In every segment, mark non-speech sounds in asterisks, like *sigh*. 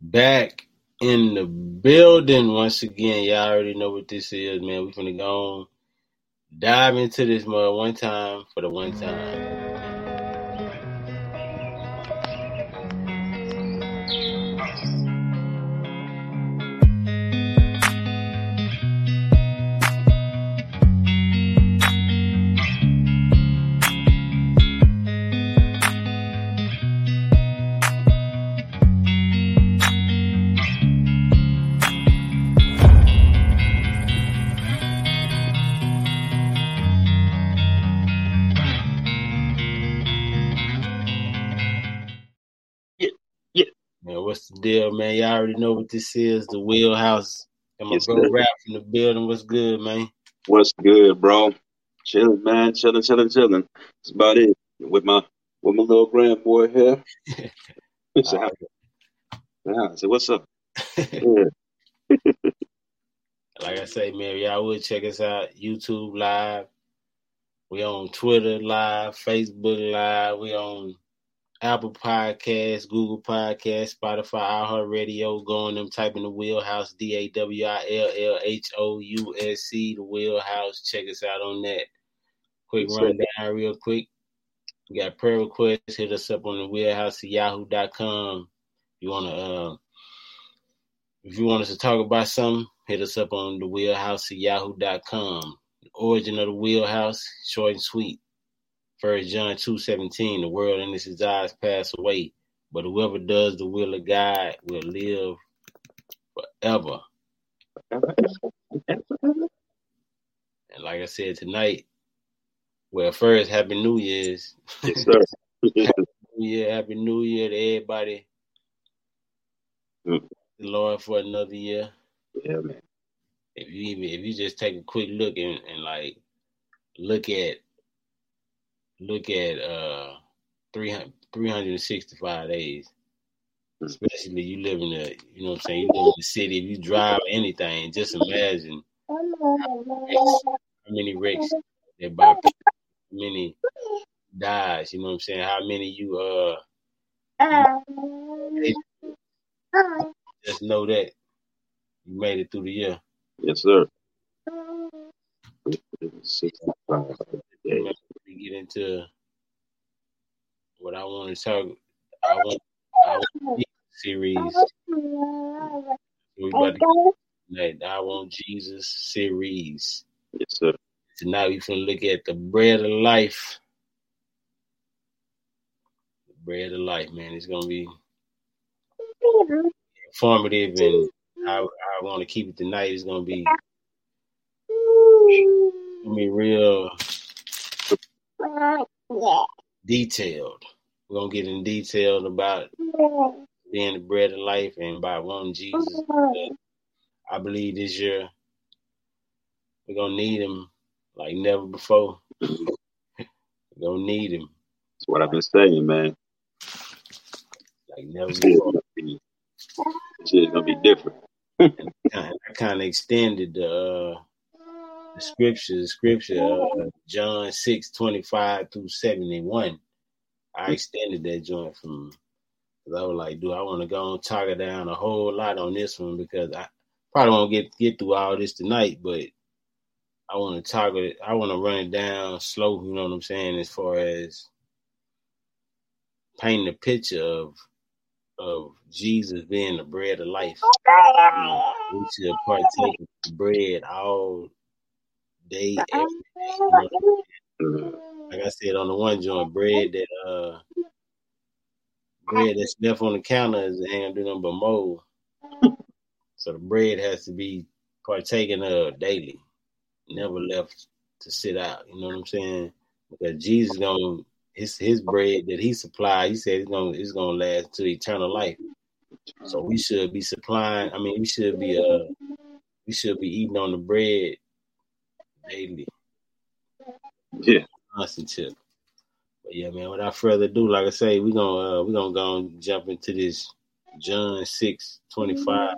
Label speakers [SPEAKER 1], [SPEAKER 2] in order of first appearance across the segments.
[SPEAKER 1] Back in the building once again. Y'all already know what this is, man. We finna go on, dive into this mud one time for the one time. Deal, man? Y'all already know what this is. The wheelhouse. And my
[SPEAKER 2] Yes,
[SPEAKER 1] bro rap from the building. What's good, man?
[SPEAKER 2] What's good, bro? Chilling, man. Chilling, chilling, chilling. That's about it. With my with my little grand boy here. *laughs* so,
[SPEAKER 1] All
[SPEAKER 2] yeah, I said, what's up? *laughs* *laughs*
[SPEAKER 1] like I say, man, y'all would check us out YouTube live. We on Twitter live, Facebook live. We on Apple Podcasts, Google Podcasts, Spotify, iHeartRadio. Go on them, type in the Wheelhouse, D A W I L L H O U S C, the Wheelhouse. Check us out on that. Quick rundown, real quick. We got prayer requests. Hit us up on the Wheelhouse at yahoo.com. You wanna uh if you want us to talk about something, hit us up on the wheelhouse at yahoo.com. The origin of the wheelhouse, short and sweet. First John two seventeen, the world and its desires pass away, but whoever does the will of God will live forever. And like I said tonight, well first happy New Year's.
[SPEAKER 2] Yes, sir. *laughs*
[SPEAKER 1] New Year, happy New Year to everybody.
[SPEAKER 2] Mm.
[SPEAKER 1] The Lord for another year.
[SPEAKER 2] yeah, man.
[SPEAKER 1] if you even if you just take a quick look and, and like look at look at uh 300, 365 days
[SPEAKER 2] Mm.
[SPEAKER 1] especially you live in a you know what i'm saying you live in the city if you drive anything just imagine how many wrecks that by many dies you know what i'm saying how many you uh just know that you made it through the year
[SPEAKER 2] Yes, sir. Sixty-five days.
[SPEAKER 1] Know, we get into what I want to talk. I want, I want *laughs* series. We about to I want Jesus series.
[SPEAKER 2] Yes, sir.
[SPEAKER 1] Tonight we can look at the bread of life. The bread of life, man. It's gonna be informative, and I I want to keep it tonight. It's gonna be *laughs* gonna be real detailed. We're gonna get in detailed about being the bread of life and by one Jesus. I believe this year we're gonna need him like never before. *clears throat* we're gonna need him
[SPEAKER 2] That's what I've been saying, man.
[SPEAKER 1] like never before.
[SPEAKER 2] gonna be, this year's gonna be different. *laughs*
[SPEAKER 1] I kind of extended the uh, the scripture, the scripture, uh, John six twenty five through seventy one. I extended that joint from because I was like, do I want to go and talk it down a whole lot on this one because I probably won't get get through all this tonight, but I want to talk it. I want to run it down slow. You know what I'm saying? As far as painting a picture of of Jesus being the bread of life. We should partake of the bread all day, every day. You like I said on the one joint, bread that *laughs* uh bread that's left on the counter is ain't do nothing but mold. So the bread has to be partaken of daily, never left to sit out. You know what I'm saying? Because Jesus gonna his his bread that he supplied, he said it's gonna it's gonna last to eternal life. So we should be supplying. I mean, we should be uh we should be eating on the bread daily.
[SPEAKER 2] Yeah.
[SPEAKER 1] Constant tip. But yeah, man. Without further ado, like I say, we gonna uh, we gonna go and jump into this John six twenty five,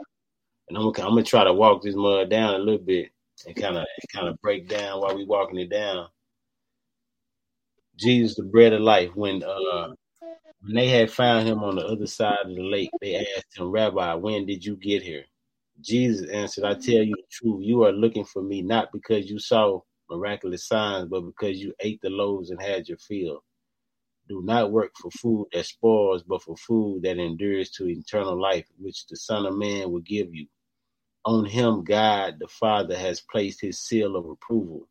[SPEAKER 1] and I'm gonna I'm gonna try to walk this mud down a little bit and kind of kind of break down while we walking it down. Jesus, the bread of life. When uh when they had found him on the other side of the lake, they asked him, Rabbi, when did you get here? Jesus answered, I tell you the truth, you are looking for me not because you saw miraculous signs, but because you ate the loaves and had your fill. Do not work for food that spoils, but for food that endures to eternal life, which the Son of Man will give you. On him, God the Father has placed his seal of approval.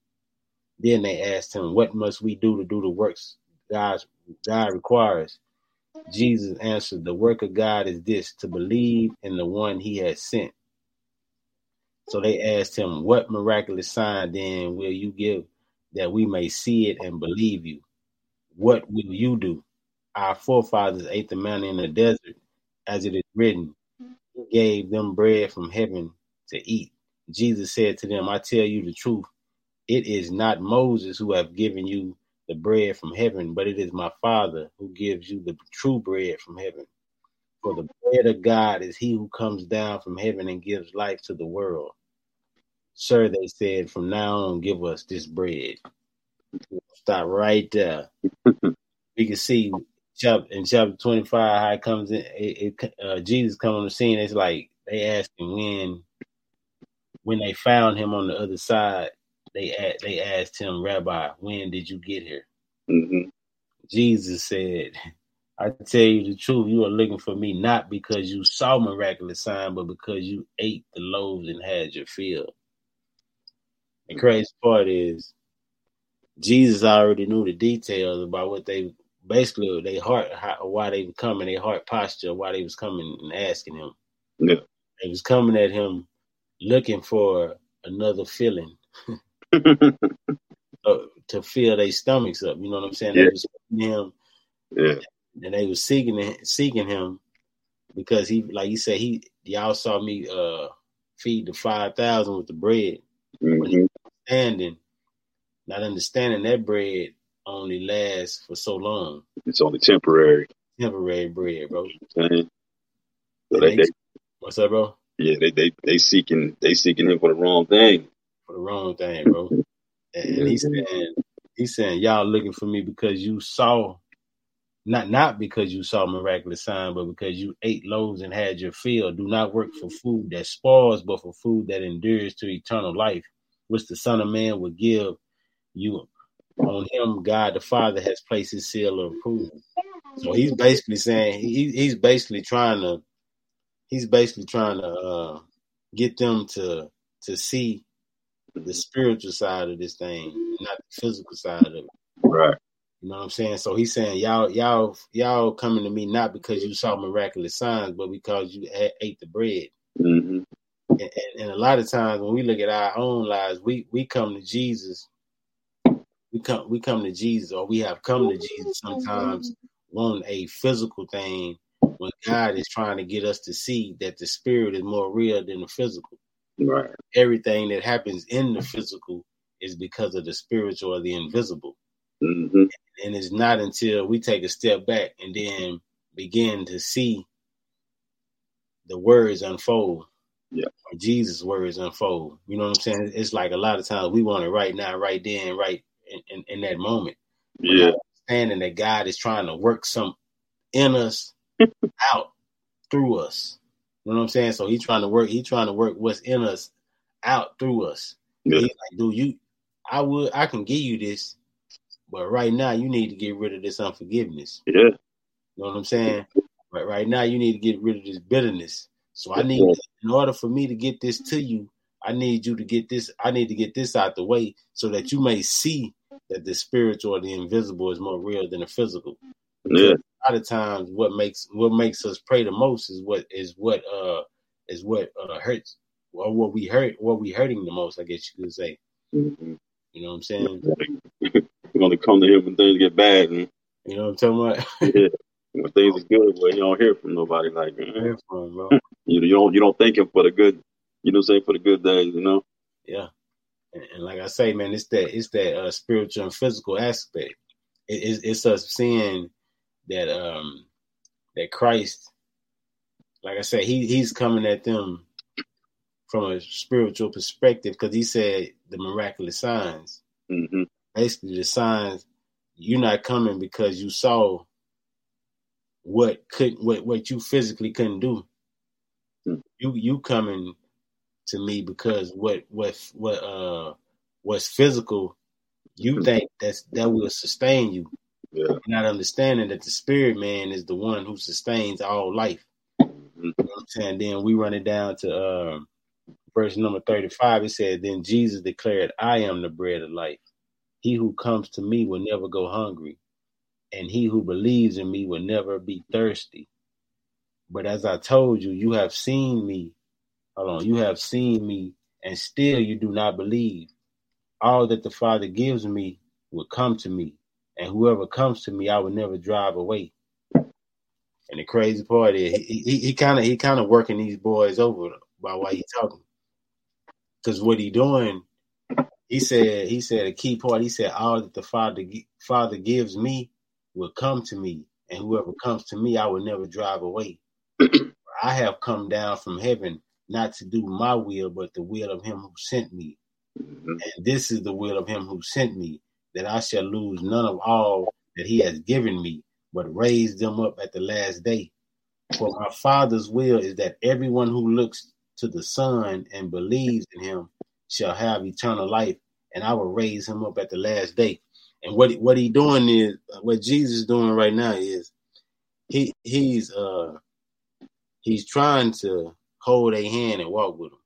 [SPEAKER 1] Then they asked him, What must we do to do the works God, God requires? Jesus answered, The work of God is this to believe in the one he has sent. So they asked him, What miraculous sign then will you give that we may see it and believe you? What will you do? Our forefathers ate the manna in the desert, as it is written, He gave them bread from heaven to eat. Jesus said to them, I tell you the truth. It is not Moses who have given you the bread from heaven, but it is my Father who gives you the true bread from heaven. For the bread of God is he who comes down from heaven and gives life to the world. Sir, they said, from now on, give us this bread. Stop right there. *laughs* we can see in chapter 25 how it comes in. It, it, uh, Jesus come on the scene. It's like they asked him when, when they found him on the other side. They they asked him, Rabbi, when did you get here?
[SPEAKER 2] Mm-hmm.
[SPEAKER 1] Jesus said, I tell you the truth, you are looking for me not because you saw miraculous sign, but because you ate the loaves and had your fill. The crazy part is Jesus already knew the details about what they basically their heart how, why they were coming, their heart posture, why they was coming and asking him.
[SPEAKER 2] Yeah.
[SPEAKER 1] They was coming at him looking for another feeling. *laughs* to fill their stomachs up. You know what I'm saying?
[SPEAKER 2] Yeah.
[SPEAKER 1] They was him,
[SPEAKER 2] yeah,
[SPEAKER 1] and they was seeking seeking him because he, like you said, he y'all saw me uh feed the five thousand with the bread.
[SPEAKER 2] mm-hmm.
[SPEAKER 1] Understanding, not understanding that bread only lasts for so long.
[SPEAKER 2] It's only temporary.
[SPEAKER 1] Temporary bread, bro.
[SPEAKER 2] So they, they,
[SPEAKER 1] what's up, bro?
[SPEAKER 2] Yeah, they they they seeking they seeking him for the wrong thing.
[SPEAKER 1] For the wrong thing, bro. And he's mm-hmm. saying, he's saying, y'all looking for me because you saw, not not because you saw miraculous sign, but because you ate loaves and had your fill. Do not work for food that spoils, but for food that endures to eternal life, which the Son of Man will give you. On him, God the Father has placed His seal of approval. So he's basically saying he, he's basically trying to he's basically trying to uh, get them to to see the spiritual side of this thing, not the physical side of it.
[SPEAKER 2] Right.
[SPEAKER 1] You know what I'm saying? So he's saying y'all, y'all, y'all coming to me not because you saw miraculous signs, but because you ate the bread. And, and, a lot of times when we look at our own lives, we we come to Jesus. We come we come to Jesus, or we have come to Jesus sometimes want a physical thing when God is trying to get us to see that the spirit is more real than the physical.
[SPEAKER 2] Right.
[SPEAKER 1] Everything that happens in the physical is because of the spiritual or the invisible.
[SPEAKER 2] Mm-hmm.
[SPEAKER 1] And it's not until we take a step back and then begin to see the words unfold.
[SPEAKER 2] Yeah.
[SPEAKER 1] Jesus' words unfold. You know what I'm saying? It's like a lot of times we want it right now, right then, right in, in, in that moment.
[SPEAKER 2] Yeah.
[SPEAKER 1] Understanding that God is trying to work some in us *laughs* out through us. You know what I'm saying? So he's trying to work. He's trying to work what's in us out through us.
[SPEAKER 2] Yeah.
[SPEAKER 1] He's like, dude, you, I would, I can give you this, but right now you need to get rid of this unforgiveness.
[SPEAKER 2] Yeah.
[SPEAKER 1] You know what I'm saying? Right, right now you need to get rid of this bitterness. So I need, in order for me to get this to you, I need you to get this. I need to get this out the way so that you may see that the spiritual or the invisible is more real than the physical.
[SPEAKER 2] Yeah.
[SPEAKER 1] A lot of times, what makes what makes us pray the most is what is what uh is what uh hurts or what we hurt what we hurting the most. I guess you could say.
[SPEAKER 2] Mm-hmm.
[SPEAKER 1] You know what I'm saying? *laughs*
[SPEAKER 2] We're gonna come to him when things get bad, and
[SPEAKER 1] You know what I'm talking about?
[SPEAKER 2] Yeah. When things are good, well, you don't hear from nobody. Like eh,
[SPEAKER 1] Hear from
[SPEAKER 2] you, you don't you don't thank him for the good. You know, what I'm saying for the good days. You know.
[SPEAKER 1] Yeah. And, and like I say, man, it's that it's that uh, spiritual and physical aspect. It, it's, it's us seeing that um that Christ, like I said, he he's coming at them from a spiritual perspective because he said the miraculous signs.
[SPEAKER 2] hmm
[SPEAKER 1] Basically, the signs you're not coming because you saw what could what what you physically couldn't do.
[SPEAKER 2] Hmm.
[SPEAKER 1] You you coming to me because what what what uh what's physical you think that's that will sustain you.
[SPEAKER 2] Yeah.
[SPEAKER 1] Not understanding that the spirit man is the one who sustains all life. You know what I'm saying? Then we run it down to um verse number 35. It said, Then Jesus declared, I am the bread of life. He who comes to me will never go hungry, and he who believes in me will never be thirsty. But as I told you, you have seen me. Hold on, you have seen me, and still you do not believe. All that the Father gives me will come to me, and whoever comes to me, I will never drive away. And the crazy part is, he he kind of he kind of working these boys over by why he talking, because what he doing, he said he said a key part. He said all that the Father Father gives me will come to me, and whoever comes to me, I will never drive away. *clears throat* I have come down from heaven not to do my will, but the will of him who sent me.
[SPEAKER 2] hmm
[SPEAKER 1] And this is the will of him who sent me, that I shall lose none of all that he has given me, but raise them up at the last day. For my Father's will is that everyone who looks to the Son and believes in him shall have eternal life, and I will raise him up at the last day. And what what he doing is what Jesus is doing right now is he he's uh he's trying to hold a hand and walk with them.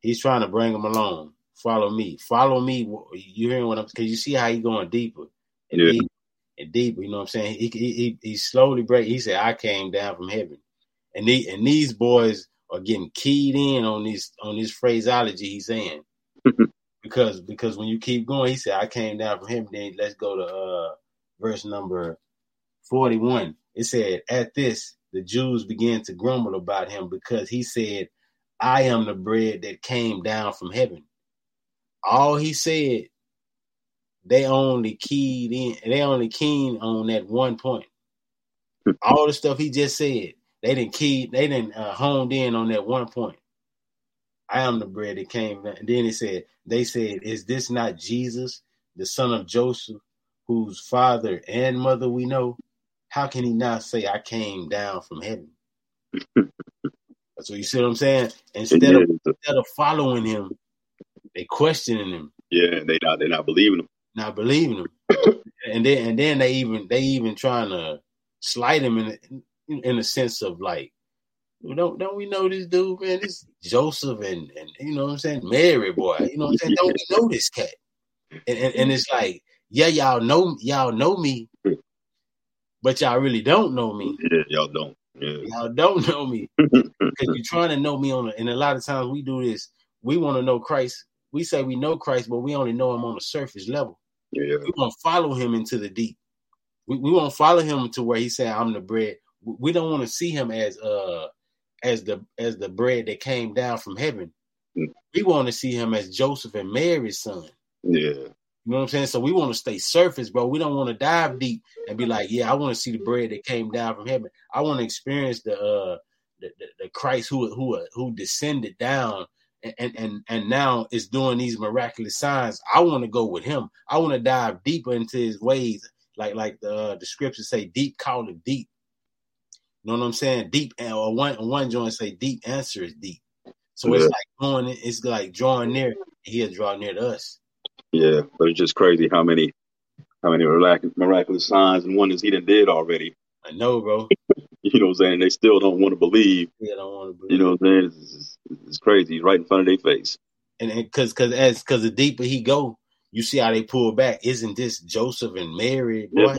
[SPEAKER 1] He's trying to bring them along. Follow me. Follow me. You hearing what I'm? Saying? Because you see how he going deeper and
[SPEAKER 2] Yeah.
[SPEAKER 1] deeper and deeper. You know what I'm saying? He he he, he slowly break. He said, "I came down from heaven," and the, and these boys are getting keyed in on this on this phraseology he's saying. *laughs* because because when you keep going, he said, "I came down from him." Then let's go to uh verse number forty one. It said, "At this, the Jews began to grumble about him because he said." I am the bread that came down from heaven. All he said, they only keyed in, they only keen on that one point. All the stuff he just said, they didn't key, they didn't uh, honed in on that one point. I am the bread that came. And then he said, they said, is this not Jesus, the son of Joseph, whose father and mother we know? How can he not say, I came down from heaven? *laughs* So you see what I'm saying? Instead of instead of following him, they questioning him,
[SPEAKER 2] yeah, they not they not believing him.
[SPEAKER 1] not believing him, *laughs* and then and then they even they even trying to slight him in in a sense of like, don't don't we know this dude, man? This Joseph and and you know what I'm saying, Mary boy, you know what I'm saying? Don't we know this cat? And and, and it's like, yeah, y'all know y'all know me, but y'all really don't know me.
[SPEAKER 2] Yeah, y'all don't. Yeah.
[SPEAKER 1] Y'all don't know me *laughs* because you're trying to know me on. A, and a lot of times we do this. We want to know Christ. We say we know Christ, but we only know him on a surface level.
[SPEAKER 2] Yeah.
[SPEAKER 1] We want to follow him into the deep. We, we want to follow him to where he said, "I'm the bread." We we don't want to see him as uh as the as the bread that came down from heaven.
[SPEAKER 2] Mm.
[SPEAKER 1] We want to see him as Joseph and Mary's son.
[SPEAKER 2] Yeah.
[SPEAKER 1] You know what I'm saying? So we want to stay surface, bro. We don't want to dive deep and be like, yeah, I want to see the bread that came down from heaven. I want to experience the uh the, the, the Christ who who who descended down and, and and and now is doing these miraculous signs. I want to go with him. I want to dive deeper into his ways, like like the uh, the scriptures say, deep call it deep. Know what I'm saying? Deep or one one joint say deep answer is deep. So it's like going, it's like drawing near. He'll draw near to us.
[SPEAKER 2] Yeah. But it's just crazy how many how many miraculous, miraculous signs and wonders he done did already.
[SPEAKER 1] I know, bro. *laughs*
[SPEAKER 2] You know what I'm saying? They still don't want to believe.
[SPEAKER 1] Yeah, don't want to believe.
[SPEAKER 2] You know what I'm saying? It's, it's, it's crazy. He's right in front of their face.
[SPEAKER 1] and because because as because the deeper he go, you see how they pull back. Isn't this Joseph and Mary? Boy,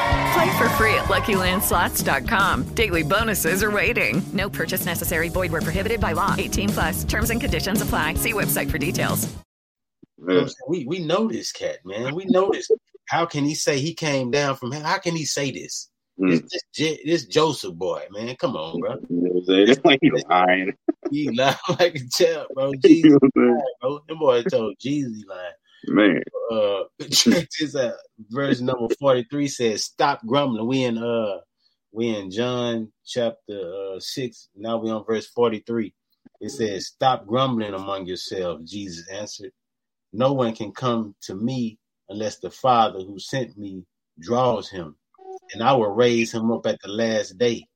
[SPEAKER 3] Play for free at LuckyLandSlots.com. Daily bonuses are waiting. No purchase necessary. Void where prohibited by law. 18 plus. Terms and conditions apply. See website for details.
[SPEAKER 1] We we know this cat, man. We know this. How can he say he came down from hell? How can he say this?
[SPEAKER 2] Mm.
[SPEAKER 1] This, this, this Joseph boy, man. Come on, bro.
[SPEAKER 2] You know what I'm saying? It's like he's lying.
[SPEAKER 1] He lied *laughs* like a child, bro. *laughs* Jesus,
[SPEAKER 2] You know what I'm saying?
[SPEAKER 1] lied, bro. Them boy told Jesus he lied.
[SPEAKER 2] Man,
[SPEAKER 1] uh *laughs* this out. Verse number 43 says, Stop grumbling. We in uh we in John chapter uh six. Now we on verse 43. It says, Stop grumbling among yourselves, Jesus answered. No one can come to me unless the Father who sent me draws him, and I will raise him up at the last day.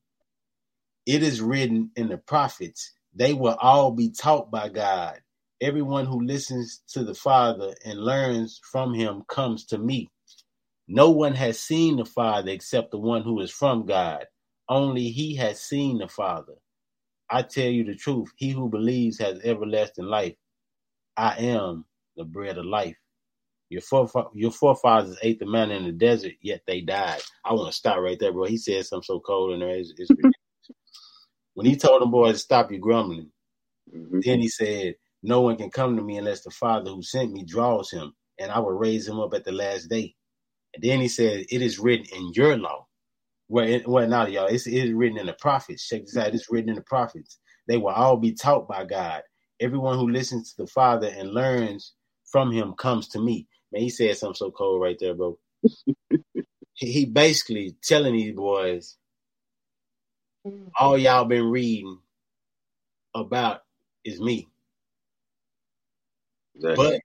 [SPEAKER 1] It is written in the prophets, they will all be taught by God. Everyone who listens to the Father and learns from him comes to me. No one has seen the Father except the one who is from God. Only he has seen the Father. I tell you the truth, he who believes has everlasting life. I am the bread of life. Your, forefa- your forefathers ate the manna in the desert, yet they died. I want to stop right there, bro. He said something so cold in there. It's, it's *laughs* when he told them boys to stop your grumbling,
[SPEAKER 2] Mhm.
[SPEAKER 1] then he said, No one can come to me unless the Father who sent me draws him, and I will raise him up at the last day. And then he said, It is written in your law. Well, it, well not y'all. It's, it is written in the prophets. Check this out. It's written in the prophets. They will all be taught by God. Everyone who listens to the Father and learns from him comes to me. Man, he said something so cold right there, bro. *laughs* he, he basically telling these boys, mm. all y'all been reading about is me.
[SPEAKER 2] Exactly.
[SPEAKER 1] But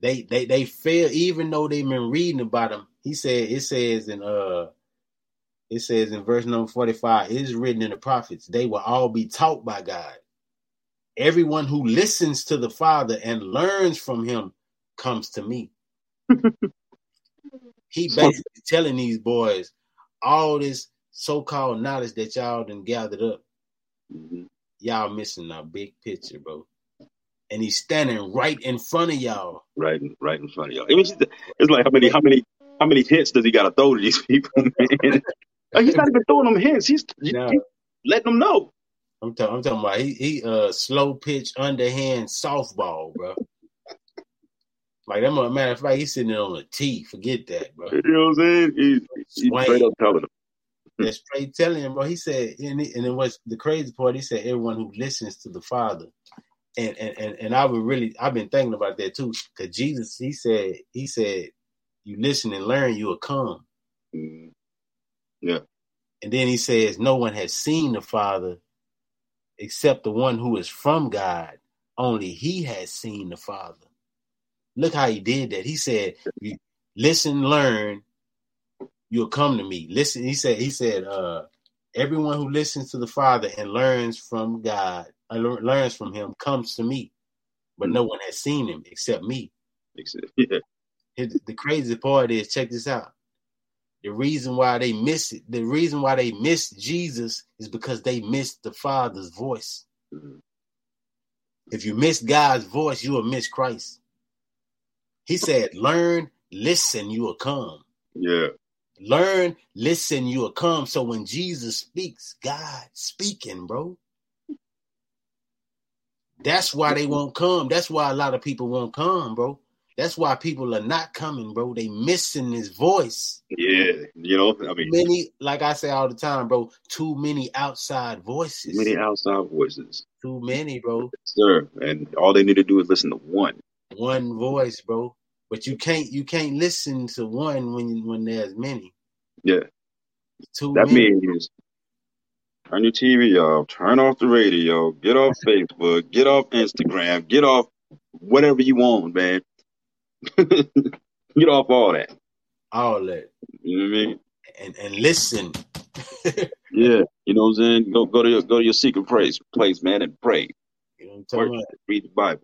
[SPEAKER 1] they they they fail even though they've been reading about him. He said it says in uh it says in verse number 45, it is written in the prophets, they will all be taught by God. Everyone who listens to the Father and learns from him comes to me. *laughs* he basically telling these boys all this so-called knowledge that y'all done gathered up.
[SPEAKER 2] Mhm.
[SPEAKER 1] Y'all missing a big picture, bro. And he's standing right in front of y'all.
[SPEAKER 2] right, in, right in front of y'all. I mean, it's like how many, how many, how many hits does he got to throw to these *laughs* people? Like, he's not even throwing them hits. He's,
[SPEAKER 1] No.
[SPEAKER 2] he's letting them know.
[SPEAKER 1] I'm, talking. I'm talking about he he uh slow pitch underhand softball, bro. Like that matter of fact, he's sitting there on a tee. Forget that, bro.
[SPEAKER 2] You know what I'm saying? He's, he's straight up telling them.
[SPEAKER 1] That's straight telling him, bro. He said, and it, and it was the crazy part. He said, everyone who listens to the Father, and and and, and I would really, I've been thinking about that too, because Jesus, he said, he said, you listen and learn, you will come.
[SPEAKER 2] Mm.
[SPEAKER 1] And then he says, no one has seen the Father except the one who is from God. Only he has seen the Father. Look how he did that. He said, listen, learn, you'll come to me. Listen, he said, he said, uh, everyone who listens to the Father and learns from God, learns from him, comes to me. But no one has seen him except me.
[SPEAKER 2] Except- *laughs* Yeah.
[SPEAKER 1] The crazy part is, check this out. The reason why they miss it, the reason why they miss Jesus is because they missed the Father's voice.
[SPEAKER 2] Mhm.
[SPEAKER 1] If you miss God's voice, you will miss Christ. He said, Learn, listen, you will come.
[SPEAKER 2] Yeah.
[SPEAKER 1] Learn, listen, you will come. So when Jesus speaks, God speaking, bro. That's why they won't come. That's why a lot of people won't come, bro. That's why people are not coming, bro. They missing his voice.
[SPEAKER 2] Yeah. You know, I mean,
[SPEAKER 1] Many, like I say all the time, bro, too many outside voices.
[SPEAKER 2] many outside voices.
[SPEAKER 1] Too many, bro.
[SPEAKER 2] Sir. And all they need to do is listen to one.
[SPEAKER 1] One voice, bro. But you can't you can't listen to one when when there's many.
[SPEAKER 2] Yeah.
[SPEAKER 1] Too
[SPEAKER 2] That
[SPEAKER 1] many.
[SPEAKER 2] means turn your TV off, turn off the radio, get off *laughs* Facebook, get off Instagram, get off whatever you want, man. *laughs* get off all that.
[SPEAKER 1] all that.
[SPEAKER 2] You know what I mean?
[SPEAKER 1] And and listen. *laughs*
[SPEAKER 2] Yeah. You know what I'm saying? Go go to your go to your secret place place, man, and pray.
[SPEAKER 1] You know what I'm talking about?
[SPEAKER 2] read the Bible.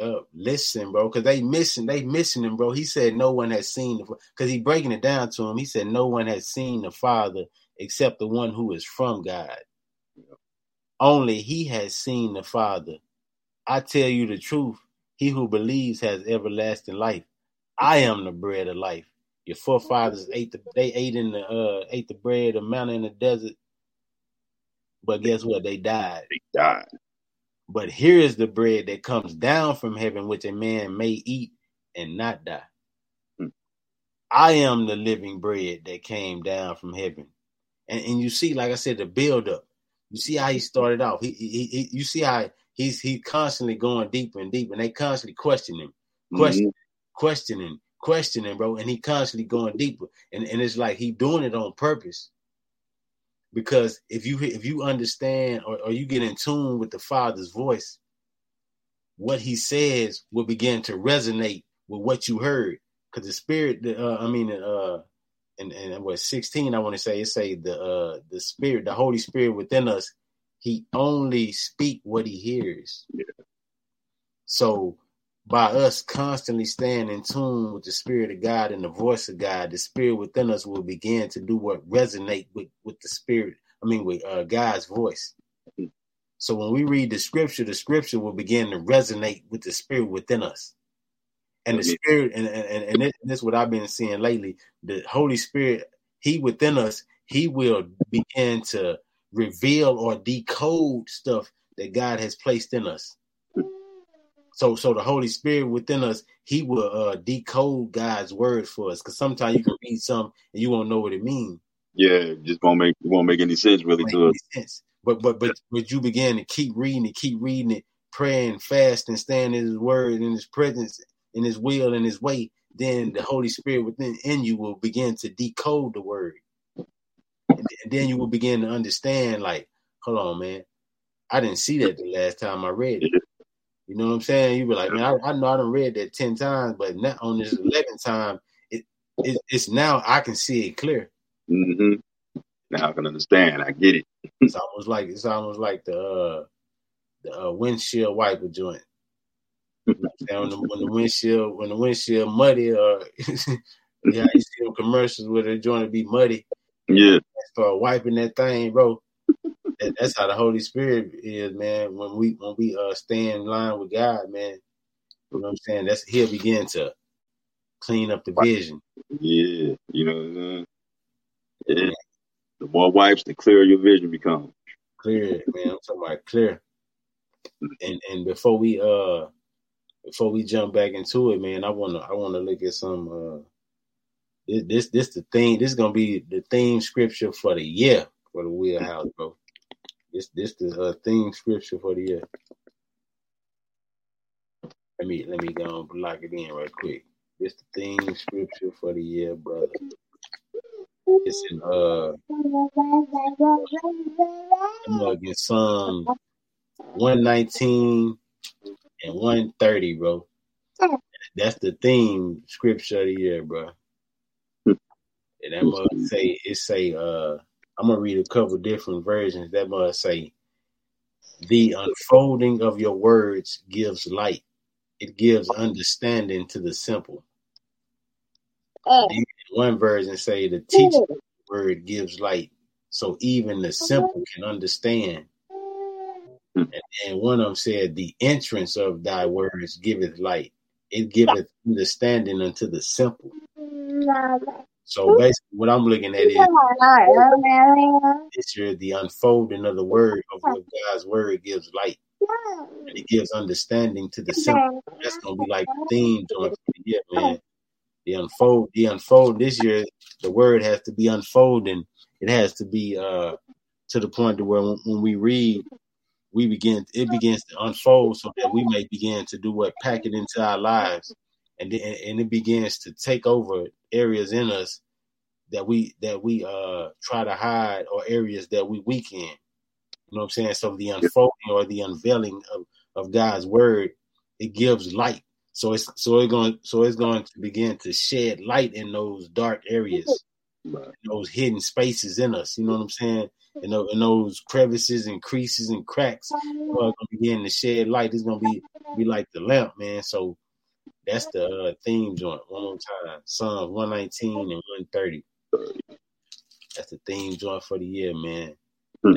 [SPEAKER 1] Uh, listen, bro, because they missing, they missing him, bro. He said no one has seen the, because he breaking it down to him. He said no one has seen the Father except the one who is from God. Only he has seen the Father. I tell you the truth. He who believes has everlasting life. I am the bread of life. Your forefathers ate the they ate in the uh ate the bread of manna in the desert. But guess what? They died.
[SPEAKER 2] They died.
[SPEAKER 1] But here is the bread that comes down from heaven, which a man may eat and not die.
[SPEAKER 2] Hmm.
[SPEAKER 1] I am the living bread that came down from heaven. And, and you see, like I said, the build up. You see how he started off. He, he, he you see how he's he constantly going deeper and deeper, and they constantly questioning him, question, questioning, questioning, bro, and he constantly going deeper, and and it's like he doing it on purpose. Because if you if you understand or, or you get in tune with the Father's voice, what He says will begin to resonate with what you heard. Because the Spirit, the, uh, I mean, uh, and and what sixteen, I want to say, it say the uh the Spirit, the Holy Spirit within us, He only speak what He hears.
[SPEAKER 2] Yeah.
[SPEAKER 1] So by us constantly staying in tune with the spirit of God and the voice of God, the spirit within us will begin to do what resonate with with the spirit. I mean, with uh, God's voice. So when we read the scripture, the scripture will begin to resonate with the spirit within us. And the spirit, and and, and, this, and this is what I've been seeing lately. The Holy Spirit, He within us, He will begin to reveal or decode stuff that God has placed in us. So, so the Holy Spirit within us, He will uh, decode God's word for us. Because sometimes you can read something and you won't know what it means.
[SPEAKER 2] Yeah, it just won't make it won't make any sense really to us.
[SPEAKER 1] But but but but you begin to keep reading it, keep reading it, praying, fasting, staying in His Word, in His presence, in His will, and His way. Then the Holy Spirit within in you will begin to decode the Word, and, then you will begin to understand. Like, hold on, man, I didn't see that the last time I read it. You know what I'm saying? You be like, man, I, I know I done read that ten times, but now on this eleventh time, it, it it's now I can see it clear.
[SPEAKER 2] Mm-hmm. Now I can understand. I get it.
[SPEAKER 1] It's almost like it's almost like the uh, the uh, windshield wiper joint. You know what I'm saying? When, the, when the windshield when the windshield muddy or *laughs* yeah, you see them commercials where the to be muddy.
[SPEAKER 2] Yeah.
[SPEAKER 1] Start wiping that thing, bro. That, that's how the Holy Spirit is, man. When we when we uh stay in line with God, man. You know what I'm saying? That's he'll begin to clean up the vision.
[SPEAKER 2] Yeah. You know what I'm saying? Yeah. The more wipes, the clearer your vision becomes.
[SPEAKER 1] clear, man. I'm talking about clear. And and before we uh before we jump back into it, man, I wanna I wanna look at some uh this this this the thing this is gonna be the theme scripture for the year for the wheelhouse, bro. This this the uh, theme scripture for the year. Let me let me go and lock it in right quick. This the theme scripture for the year, brother. It's in uh I'm get Psalm 119 and 130, bro. That's the theme scripture of the year, bro. And that must say it say uh I'm gonna read a couple different versions. That must say the unfolding of your words gives light. It gives understanding to the simple. Then One version say the teaching word gives light, so even the simple can understand. And, and one of them said, The entrance of thy words giveth light. It giveth understanding unto the simple. So basically, what I'm looking at is this year the unfolding of the word of what God's word gives light. And it gives understanding to the simple. That's gonna be like the theme the year, man. The unfold, the unfold this year, the word has to be unfolding. It has to be uh to the point to where when, when we read, we begin it begins to unfold so that we may begin to do what pack it into our lives, and then, and it begins to take over areas in us that we that we uh try to hide or areas that we weaken. You know what I'm saying? So the unfolding or the unveiling of, of God's word, it gives light. So it's so it's going so it's going to begin to shed light in those dark areas, those hidden spaces in us. You know what I'm saying? And, those, in those crevices and creases and cracks, going to begin to shed light. It's going to be be like the lamp, man. So that's the uh, theme joint. One more time, Psalms 119 and 130. That's the theme joint for the year, man.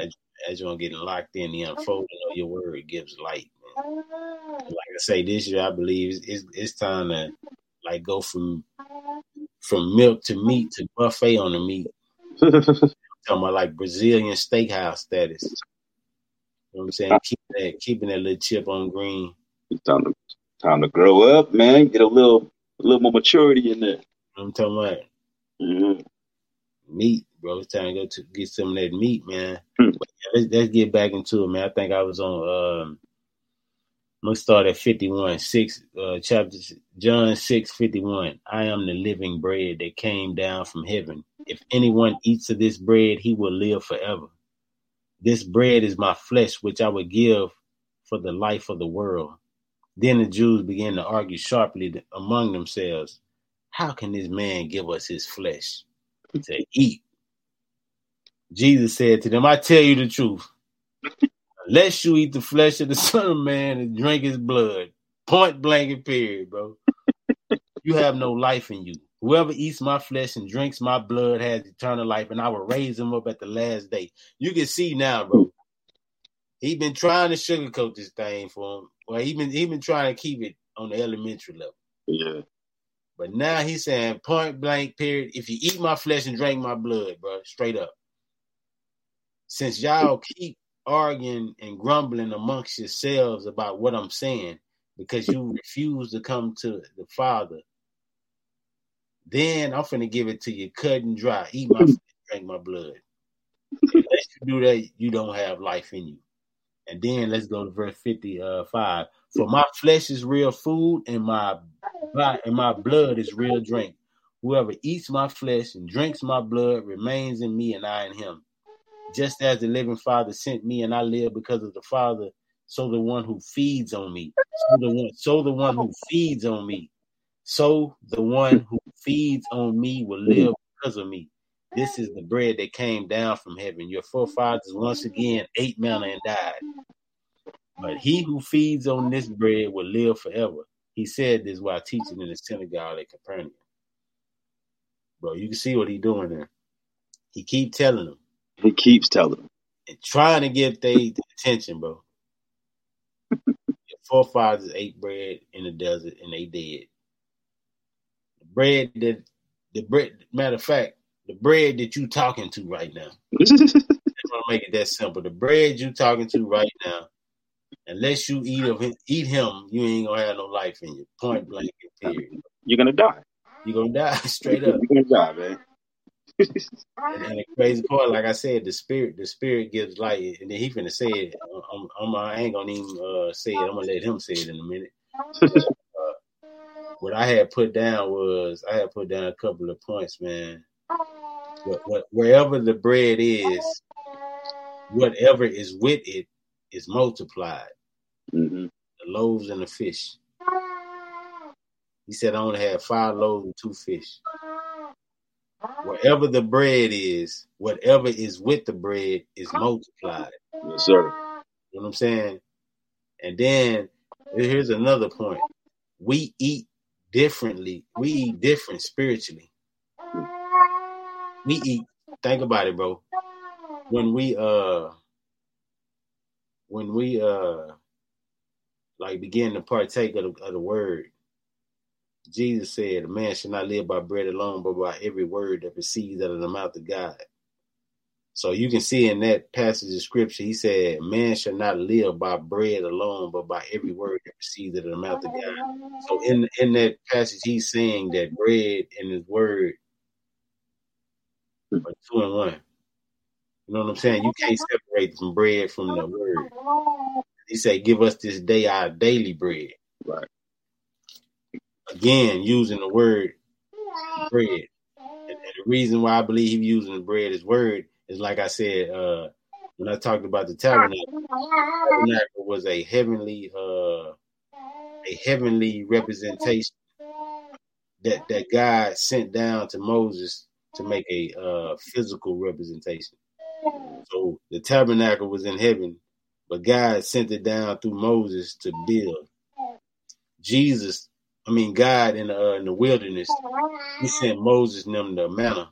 [SPEAKER 1] As, as you're getting locked in, the unfolding of your word gives light, Like I say, this year I believe it's, it's time to like go from from milk to meat to buffet on the meat. I'm *laughs* talking about like Brazilian steakhouse status. You know what I'm saying? Keep that, keeping that little chip on green.
[SPEAKER 2] It's time to time to grow up, man. Get a little a little more maturity in there.
[SPEAKER 1] I'm talking about
[SPEAKER 2] Mhm.
[SPEAKER 1] meat, bro. It's time to go to get some of that meat, man.
[SPEAKER 2] Hmm.
[SPEAKER 1] Let's, let's get back into it, man. I think I was on. Um, let's start at fifty-one, six, uh, chapter John six fifty-one. I am the living bread that came down from heaven. If anyone eats of this bread, he will live forever. This bread is my flesh, which I will give for the life of the world. Then the Jews began to argue sharply among themselves. How can this man give us his flesh to eat? Jesus said to them, I tell you the truth. Unless you eat the flesh of the *laughs* Son of Man and drink his blood, point blank and period, bro. You have no life in you. Whoever eats my flesh and drinks my blood has eternal life, and I will raise him up at the last day. You can see now, bro. He been trying to sugarcoat this thing for him. Well, he been he been trying to keep it on the elementary level.
[SPEAKER 2] Yeah.
[SPEAKER 1] But now he's saying point blank period. If you eat my flesh and drink my blood, bro, straight up. Since y'all keep arguing and grumbling amongst yourselves about what I'm saying because you refuse to come to the Father, then I'm finna give it to you cut and dry. Eat my drink my blood. Unless you do that, you don't have life in you. And then let's go to verse 55. Uh, For my flesh is real food, and my and my blood is real drink. Whoever eats my flesh and drinks my blood remains in me, and I in him. Just as the living Father sent me, and I live because of the Father, so the one who feeds on me, so the one, so the one who feeds on me, so the one who feeds on me will live because of me. This is the bread that came down from heaven. Your forefathers once again ate manna and died. But he who feeds on this bread will live forever. He said this while teaching in the synagogue at Capernaum. Bro, you can see what he's doing there. He keep telling them
[SPEAKER 2] He keeps telling them.
[SPEAKER 1] and trying to get their attention, bro. Your forefathers ate bread in the desert and they dead. The bread that the bread matter of fact, the bread that you talking to right now. *laughs* To make it that simple. The bread you talking to right now, unless you eat of him, eat him, you ain't gonna have no life in you. Point blank period.
[SPEAKER 2] You're gonna die.
[SPEAKER 1] You're gonna die *laughs* straight up.
[SPEAKER 2] You're gonna die, man.
[SPEAKER 1] And, the crazy part, like I said, the spirit, the spirit gives light, and then he finna say it. I'm, I'm, I ain't gonna even uh, say it. I'm gonna let him say it in a minute. Uh, what I had put down was I had put down a couple of points, man. What, what, wherever the bread is, whatever is with it is multiplied.
[SPEAKER 2] hmm
[SPEAKER 1] The loaves and the fish. He said I only had five loaves and two fish. Wherever the bread is, whatever is with the bread is multiplied.
[SPEAKER 2] Yes, sir.
[SPEAKER 1] You know what I'm saying? And then here's another point. We eat differently. We eat different spiritually. We eat, think about it, bro. When we uh when we uh like begin to partake of the, of the word, Jesus said, A man should not live by bread alone, but by every word that proceeds out of the mouth of God. So you can see in that passage of scripture, he said, Man shall not live by bread alone, but by every word that proceeds out of the mouth of God. So in in that passage, he's saying that bread and his word are two in one. You know what I'm saying? You can't separate from bread from the word. He said, Give us this day our daily bread.
[SPEAKER 2] Right.
[SPEAKER 1] Again, using the word bread. And, and the reason why I believe he's using the bread as word is like I said, uh, when I talked about the tabernacle, tabernacle was a heavenly uh a heavenly representation that that God sent down to Moses to make a uh physical representation. So the tabernacle was in heaven, but God sent it down through Moses to build. Jesus, I mean God in the, uh, in the wilderness, he sent Moses and them the manna.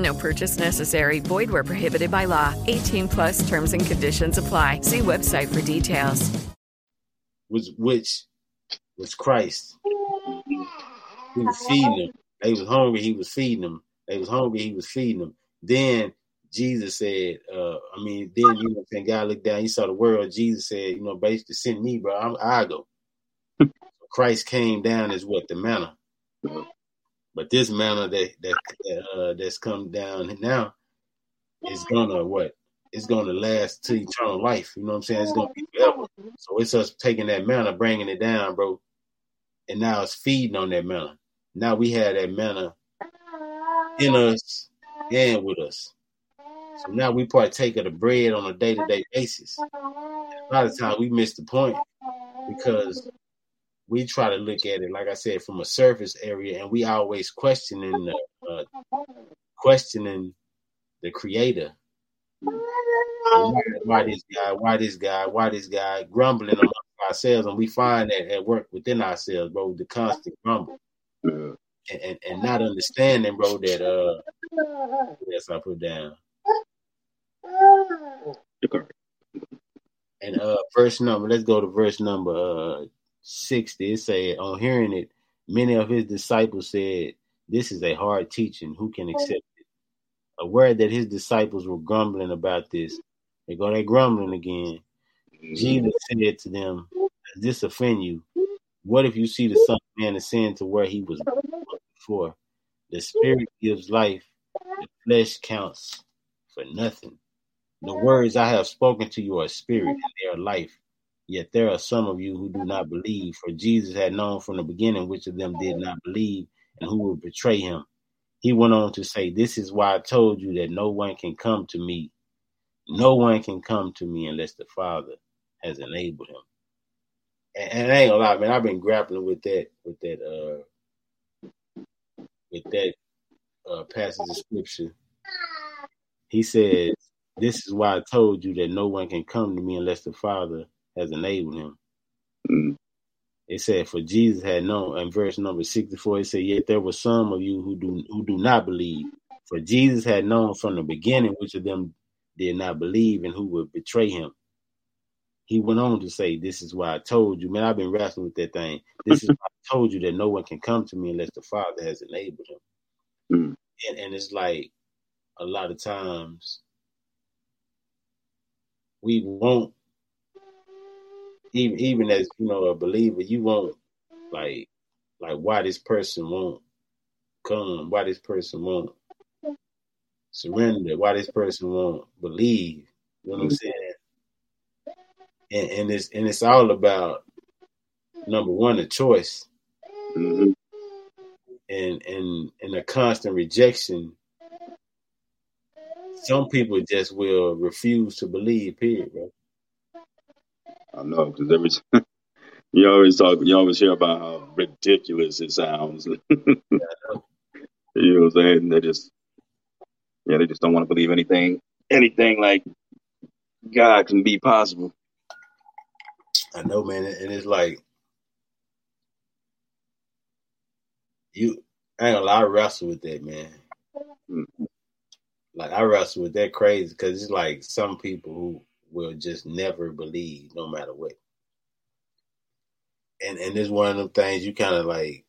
[SPEAKER 3] No purchase necessary. Void where prohibited by law. 18 plus terms and conditions apply. See website for details.
[SPEAKER 1] Was which was Christ. He was feeding them. They was hungry. He was feeding them. They was hungry. He was feeding them. Then Jesus said, uh, I mean, then you know, what saying God looked down. He saw the world. Jesus said, you know, basically send me, bro. I'm, I go. *laughs* Christ came down as what the manna. But this manna that that uh, that's come down now is gonna what? It's gonna last to eternal life. You know what I'm saying? It's gonna be forever. So it's us taking that manna, bringing it down, bro, and now it's feeding on that manna. Now we have that manna in us and with us. So now we partake of the bread on a day to day basis. A lot of times we miss the point because we try to look at it, like I said, from a surface area, and we always questioning the uh, questioning the creator. Why, why this guy? Why this guy? Why this guy? Grumbling among ourselves, and we find that at work within ourselves, bro, the constant grumble, and, and, and not understanding, bro, that uh, yes, I put down. And uh, verse number, let's go to verse number uh 60, it said, On hearing it, many of his disciples said, This is a hard teaching. Who can accept it? Aware that his disciples were grumbling about this, they go they grumbling again. Jesus mm-hmm. said to them, Does this offend you? What if you see the Son of Man ascend to where he was before? The Spirit gives life, the flesh counts for nothing. The words I have spoken to you are spirit and they are life. Yet there are some of you who do not believe, for Jesus had known from the beginning which of them did not believe and who would betray him. He went on to say, This is why I told you that no one can come to me. No one can come to me unless the Father has enabled him. And, and I ain't gonna lie, man, I've been grappling with that, with that, uh, with that uh, passage of scripture. He says, This is why I told you that no one can come to me unless the Father has enabled him.
[SPEAKER 2] Mm.
[SPEAKER 1] It said, "For Jesus had known." In verse number sixty-four, it said, "Yet there were some of you who do who do not believe. For Jesus had known from the beginning which of them did not believe and who would betray him." He went on to say, "This is why I told you, man. I've been wrestling with that thing. This is why I told you that no one can come to me unless the Father has enabled him."
[SPEAKER 2] Mm.
[SPEAKER 1] And and it's like a lot of times we won't even even as you know a believer, you won't like like why this person won't come, why this person won't surrender, why this person won't believe. You know what I'm saying? And and it's and it's all about number one, a choice.
[SPEAKER 2] Mm-hmm.
[SPEAKER 1] And and and a constant rejection. Some people just will refuse to believe, period, bro.
[SPEAKER 2] I know because every time *laughs* you always talk, you always hear about how ridiculous it sounds. *laughs* you know what I'm saying? They just, yeah, they just don't want to believe anything, anything like God can be possible.
[SPEAKER 1] I know, man, and it's like you. I ain't gonna lie, I wrestle with that, man.
[SPEAKER 2] Mm.
[SPEAKER 1] Like I wrestle with that crazy because it's like some people who will just never believe no matter what. And and it's one of them things you kind of like.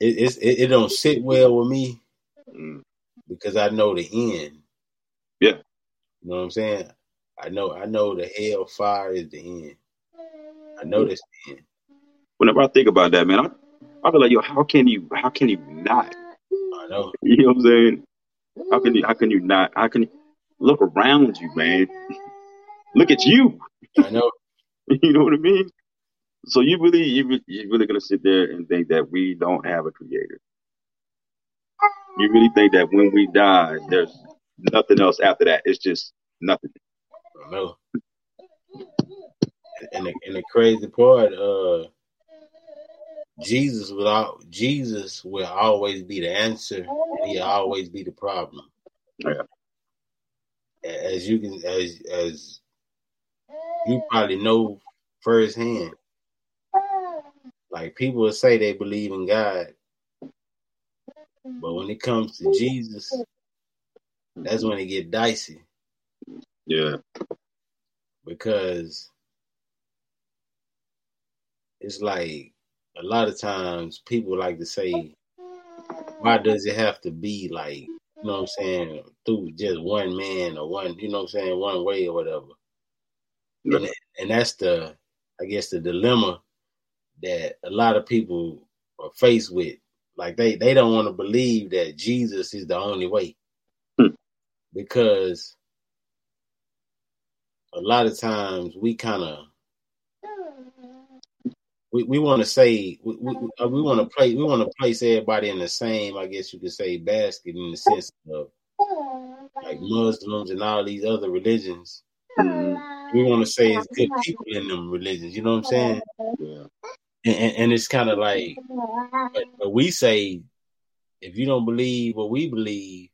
[SPEAKER 1] It, it's it, it don't sit well with me
[SPEAKER 2] Mm.
[SPEAKER 1] because I know the end.
[SPEAKER 2] Yeah.
[SPEAKER 1] You know what I'm saying? I know I know the hell fire is the end. I know this the end.
[SPEAKER 2] Whenever I think about that, man, I, I feel like, yo, how can you, how can you not?
[SPEAKER 1] I know. *laughs*
[SPEAKER 2] You know what I'm saying? How can you, how can you not? How can you look around you, man? Look at you.
[SPEAKER 1] I know. *laughs*
[SPEAKER 2] you know what I mean? So you really, you re- you really gonna sit there and think that we don't have a creator? You really think that when we die, there's nothing else after that? It's just nothing.
[SPEAKER 1] I know. And the, and the crazy part, uh, Jesus will al- Jesus will always be the answer, and he'll always be the problem.
[SPEAKER 2] Yeah.
[SPEAKER 1] As you can, as as you probably know firsthand, like people will say they believe in God, but when it comes to Jesus, that's when it get dicey
[SPEAKER 2] Yeah.
[SPEAKER 1] because it's like a lot of times people like to say, why does it have to be like, you know what I'm saying, through just one man or one, you know what I'm saying, one way or whatever. And, and that's the, I guess, the dilemma that a lot of people are faced with. Like they, they don't want to believe that Jesus is the only way hmm. because a lot of times we kind of we, we want to say we, we, uh, we want to play we want to place everybody in the same I guess you could say basket in the sense of like Muslims and all these other religions. We want to say it's good people in them religions. You know what I'm saying?
[SPEAKER 2] Yeah.
[SPEAKER 1] And, and, and it's kind of like, but, but we say if you don't believe what we believe,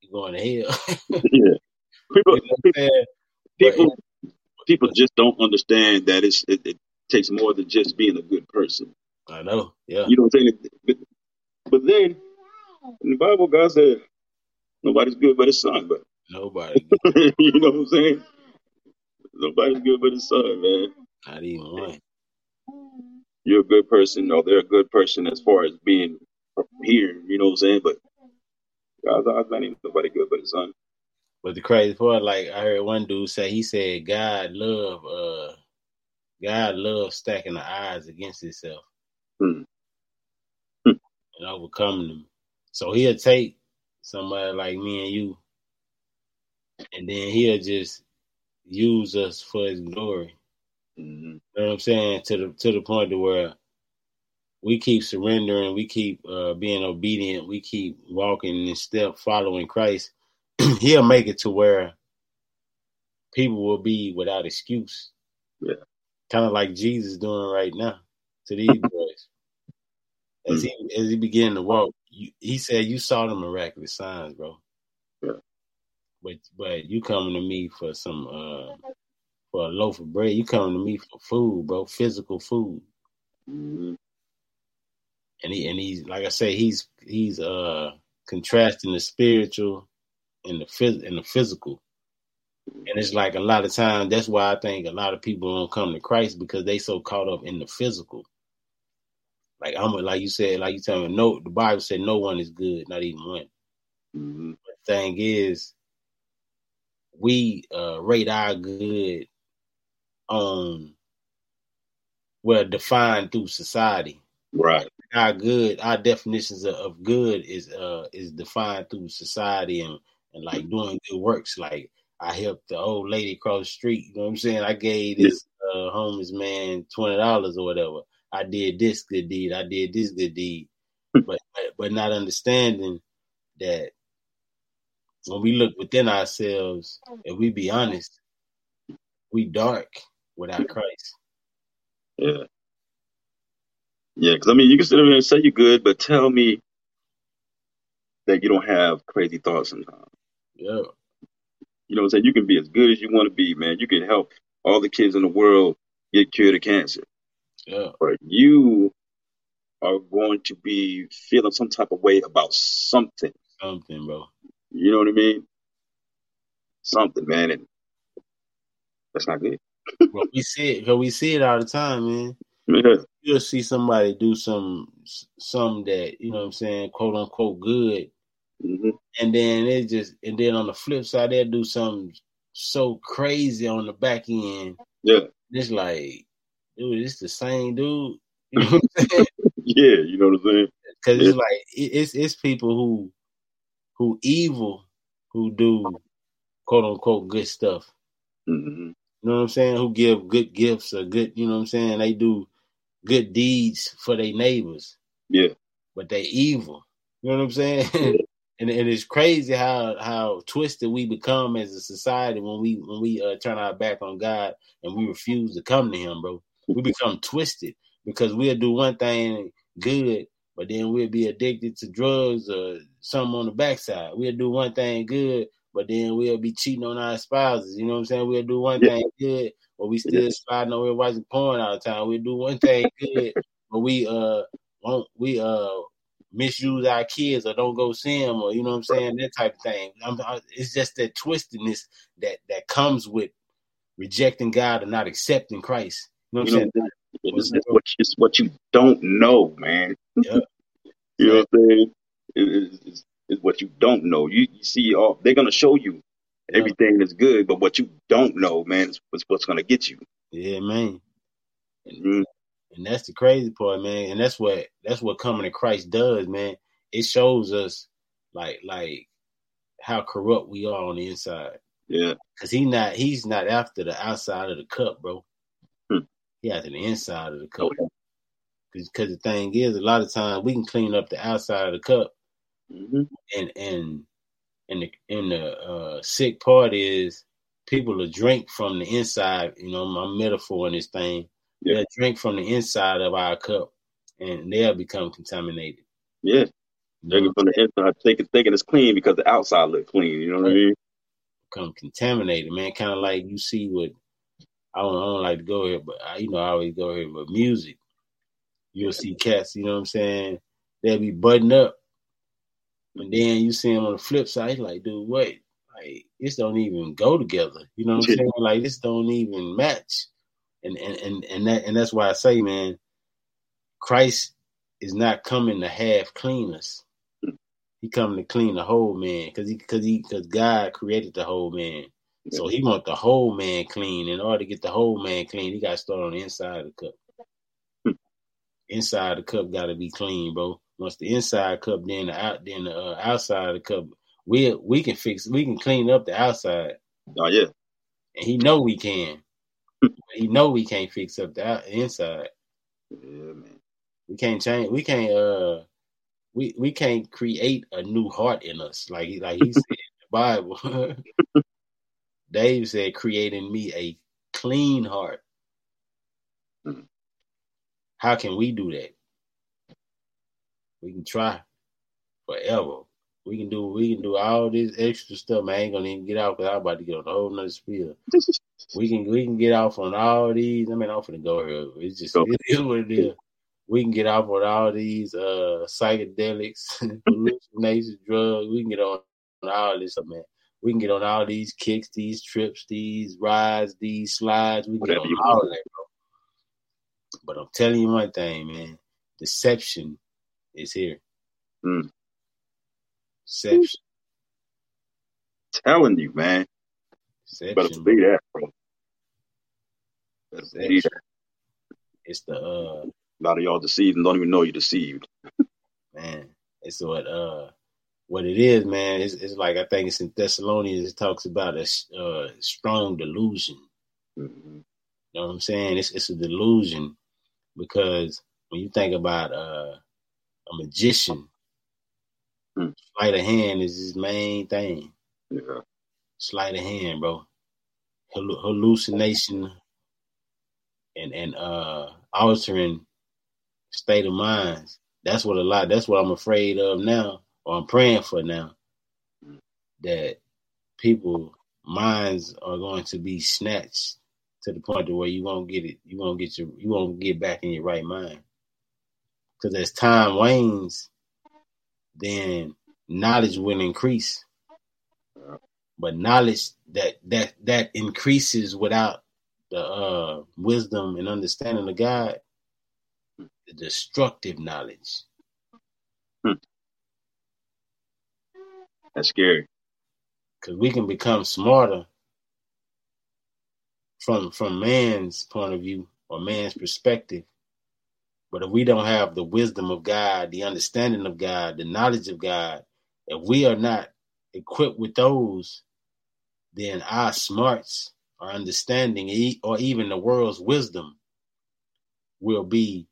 [SPEAKER 1] you're going to hell. *laughs*
[SPEAKER 2] yeah. People,
[SPEAKER 1] You know what
[SPEAKER 2] people, people just don't understand that it's, it, it takes more than just being a good person.
[SPEAKER 1] I know. Yeah.
[SPEAKER 2] You know what I'm saying? But, but then in the Bible, God said nobody's good but his son. But
[SPEAKER 1] Nobody. *laughs*
[SPEAKER 2] you know what I'm saying? Nobody's good but his son, man.
[SPEAKER 1] Not even one.
[SPEAKER 2] You're a good person, or they're a good person as far as being here. You know what I'm saying? But God's God's not even nobody good but his son.
[SPEAKER 1] But the crazy part, like I heard one dude say, he said God love uh God loves stacking the odds against himself
[SPEAKER 2] Hmm.
[SPEAKER 1] and overcoming them. So he'll take somebody like me and you, and then he'll just use us for his glory.
[SPEAKER 2] Mhm.
[SPEAKER 1] You know what I'm saying? To the to the point to where we keep surrendering, we keep uh, being obedient, we keep walking in step, following Christ. *clears throat* He'll make it to where people will be without excuse.
[SPEAKER 2] Yeah.
[SPEAKER 1] Kind of like Jesus doing right now to these *laughs* boys. As he as he began to walk, you, he said, "You saw the miraculous signs, bro."
[SPEAKER 2] Yeah.
[SPEAKER 1] But but you coming to me for some uh for a loaf of bread. You coming to me for food, bro, physical food.
[SPEAKER 2] Mhm.
[SPEAKER 1] And he and he's like I say, he's he's uh contrasting the spiritual and the phys- and the physical. And it's like a lot of times that's why I think a lot of people don't come to Christ because they so caught up in the physical. Like I'm like you said, like you tell me, no the Bible said no one is good, not even one.
[SPEAKER 2] Mhm.
[SPEAKER 1] The thing is, we uh rate our good on well defined through society.
[SPEAKER 2] Right.
[SPEAKER 1] Our good, our definitions of, of good is uh is defined through society and and like doing good works. Like I helped the old lady across the street. You know what I'm saying? I gave this uh, homeless man twenty dollars or whatever. I did this good deed. I did this good deed. but, but but not understanding that when we look within ourselves, if we be honest, we dark without Christ.
[SPEAKER 2] Yeah. Yeah, because I mean, you can sit there and say you're good, but tell me that you don't have crazy thoughts sometimes.
[SPEAKER 1] Yeah.
[SPEAKER 2] You know what I'm saying? You can be as good as you want to be, man. You can help all the kids in the world get cured of cancer.
[SPEAKER 1] Yeah.
[SPEAKER 2] But you are going to be feeling some type of way about something.
[SPEAKER 1] Something, bro.
[SPEAKER 2] You know what I mean? Something, man. And that's not good. *laughs*
[SPEAKER 1] Well, we see it because we see it all the time, man.
[SPEAKER 2] Yeah.
[SPEAKER 1] You'll see somebody do some some that you know what I'm saying, quote unquote good,
[SPEAKER 2] hmm
[SPEAKER 1] and then it just and then on the flip side they'll do something so crazy on the back end.
[SPEAKER 2] Yeah.
[SPEAKER 1] It's like, dude, it's the same dude. *laughs* You know what
[SPEAKER 2] yeah, you know what I'm saying?
[SPEAKER 1] Because
[SPEAKER 2] Yeah.
[SPEAKER 1] it's like it- it's it's people who who evil who do quote unquote good stuff.
[SPEAKER 2] hmm
[SPEAKER 1] You know what I'm saying? Who give good gifts or good, you know what I'm saying? They do good deeds for their neighbors,
[SPEAKER 2] Yeah.
[SPEAKER 1] but they evil. You know what I'm saying? And and it's crazy how how twisted we become as a society when we when we uh, turn our back on God and we refuse to come to Him, bro. We become twisted because we'll do one thing good, but then we'll be addicted to drugs or something on the backside. We'll do one thing good, but then we'll be cheating on our spouses. You know what I'm saying? We'll do one
[SPEAKER 2] Yeah.
[SPEAKER 1] thing good, but we still sliding over here watching porn all the time. We'll do one thing good, but we uh won't we uh misuse our kids or don't go see them or you know what I'm saying that type of thing. I'm, I, it's just that twistedness that that comes with rejecting God and not accepting Christ. You know what I'm
[SPEAKER 2] know,
[SPEAKER 1] saying?
[SPEAKER 2] it's, it's what you, it's what you don't know, man.
[SPEAKER 1] Yeah. *laughs*
[SPEAKER 2] You know what I'm saying? It- it's, it's, it's what you don't know. You, you see, all they're gonna show you everything that's good, but what you don't know, man, is what's, what's gonna get you.
[SPEAKER 1] Yeah, man.
[SPEAKER 2] Mhm.
[SPEAKER 1] And that's the crazy part, man. And that's what that's what coming to Christ does, man. It shows us like like how corrupt we are on the inside.
[SPEAKER 2] Yeah.
[SPEAKER 1] Cause he not he's not after the outside of the cup, bro.
[SPEAKER 2] Hmm.
[SPEAKER 1] He after the inside of the cup. Because the thing is, a lot of times we can clean up the outside of the cup,
[SPEAKER 2] hmm
[SPEAKER 1] and and and the and the uh, sick part is people will drink from the inside. You know, my metaphor in this thing.
[SPEAKER 2] Yeah.
[SPEAKER 1] They'll drink from the inside of our cup, and they'll become contaminated.
[SPEAKER 2] Yeah. Drinking from the inside, thinking, thinking it's clean because the outside look clean. You know what I mean?
[SPEAKER 1] become contaminated, man. Kind of like you see with I don't, I don't like to go here, but I, you know I always go here. But music, you'll see cats. You know what I'm saying? They'll be buttoned up, and then you see them on the flip side. Like, dude, wait, like this don't even go together. You know what I'm saying? Like this don't even match. And and and and that and that's why I say, man, Christ is not coming to half clean us. He coming to clean the whole man, because he because he because God created the whole man. So he want the whole man clean. In order to get the whole man clean, he got to start on the inside of the cup.
[SPEAKER 2] Hmm.
[SPEAKER 1] Inside the cup got to be clean, bro. Once the inside cup, then the out, then the uh, outside of the cup, we we can fix, we can clean up the outside,
[SPEAKER 2] Oh yeah.
[SPEAKER 1] and he know we can. He know we can't fix up the out, inside.
[SPEAKER 2] Yeah, man.
[SPEAKER 1] We can't change. We can't. Uh, we we can't create a new heart in us, like he like he *laughs* said in the Bible. *laughs* Dave said, "Creating me a clean heart."
[SPEAKER 2] Mhm.
[SPEAKER 1] How can we do that? We can try forever. We can do we can do all this extra stuff. Man, I ain't gonna even get out because I'm about to get on a whole nother spiel. *laughs* we can we can get off on all these. I mean, I'm finna go here. It's just
[SPEAKER 2] Go.
[SPEAKER 1] it is what it is. We can get off on all these uh psychedelics, *laughs* hallucinations, drugs. We can get on all this stuff, man. We can get on all these kicks, these trips, these rides, these slides. We can get
[SPEAKER 2] Whatever
[SPEAKER 1] on all
[SPEAKER 2] want.
[SPEAKER 1] that, bro. But I'm telling you one thing, man. Deception is here.
[SPEAKER 2] Mm.
[SPEAKER 1] Deception.
[SPEAKER 2] Telling you, man. Better
[SPEAKER 1] Deception.
[SPEAKER 2] believe that, bro. Better believe that.
[SPEAKER 1] It's the uh
[SPEAKER 2] A lot of y'all deceived and don't even know you're deceived. *laughs*
[SPEAKER 1] man. It's what uh what it is, man. It's, it's like I think it's in Thessalonians. It talks about a uh, strong delusion.
[SPEAKER 2] hmm
[SPEAKER 1] You know what I'm saying? It's it's a delusion because when you think about uh, a magician,
[SPEAKER 2] Hmm.
[SPEAKER 1] Sleight of hand is his main thing.
[SPEAKER 2] Yeah.
[SPEAKER 1] Sleight of hand, bro. Hallu- hallucination and and uh altering state of minds. That's what a lot. That's what I'm afraid of now, or I'm praying for now. That people minds are going to be snatched to the point to where you won't get it. You won't get your. You won't get back in your right mind. Because as time wanes, then knowledge will increase. But knowledge that that that increases without the uh, wisdom and understanding of God, the destructive knowledge.
[SPEAKER 2] That's scary.
[SPEAKER 1] Because we can become smarter from from man's point of view or man's perspective. But if we don't have the wisdom of God, the understanding of God, the knowledge of God, if we are not equipped with those, then our smarts, our understanding, or even the world's wisdom will be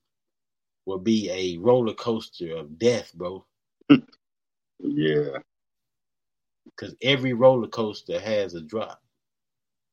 [SPEAKER 1] will be a roller coaster of death, bro.
[SPEAKER 2] Yeah.
[SPEAKER 1] Because every roller coaster has a drop.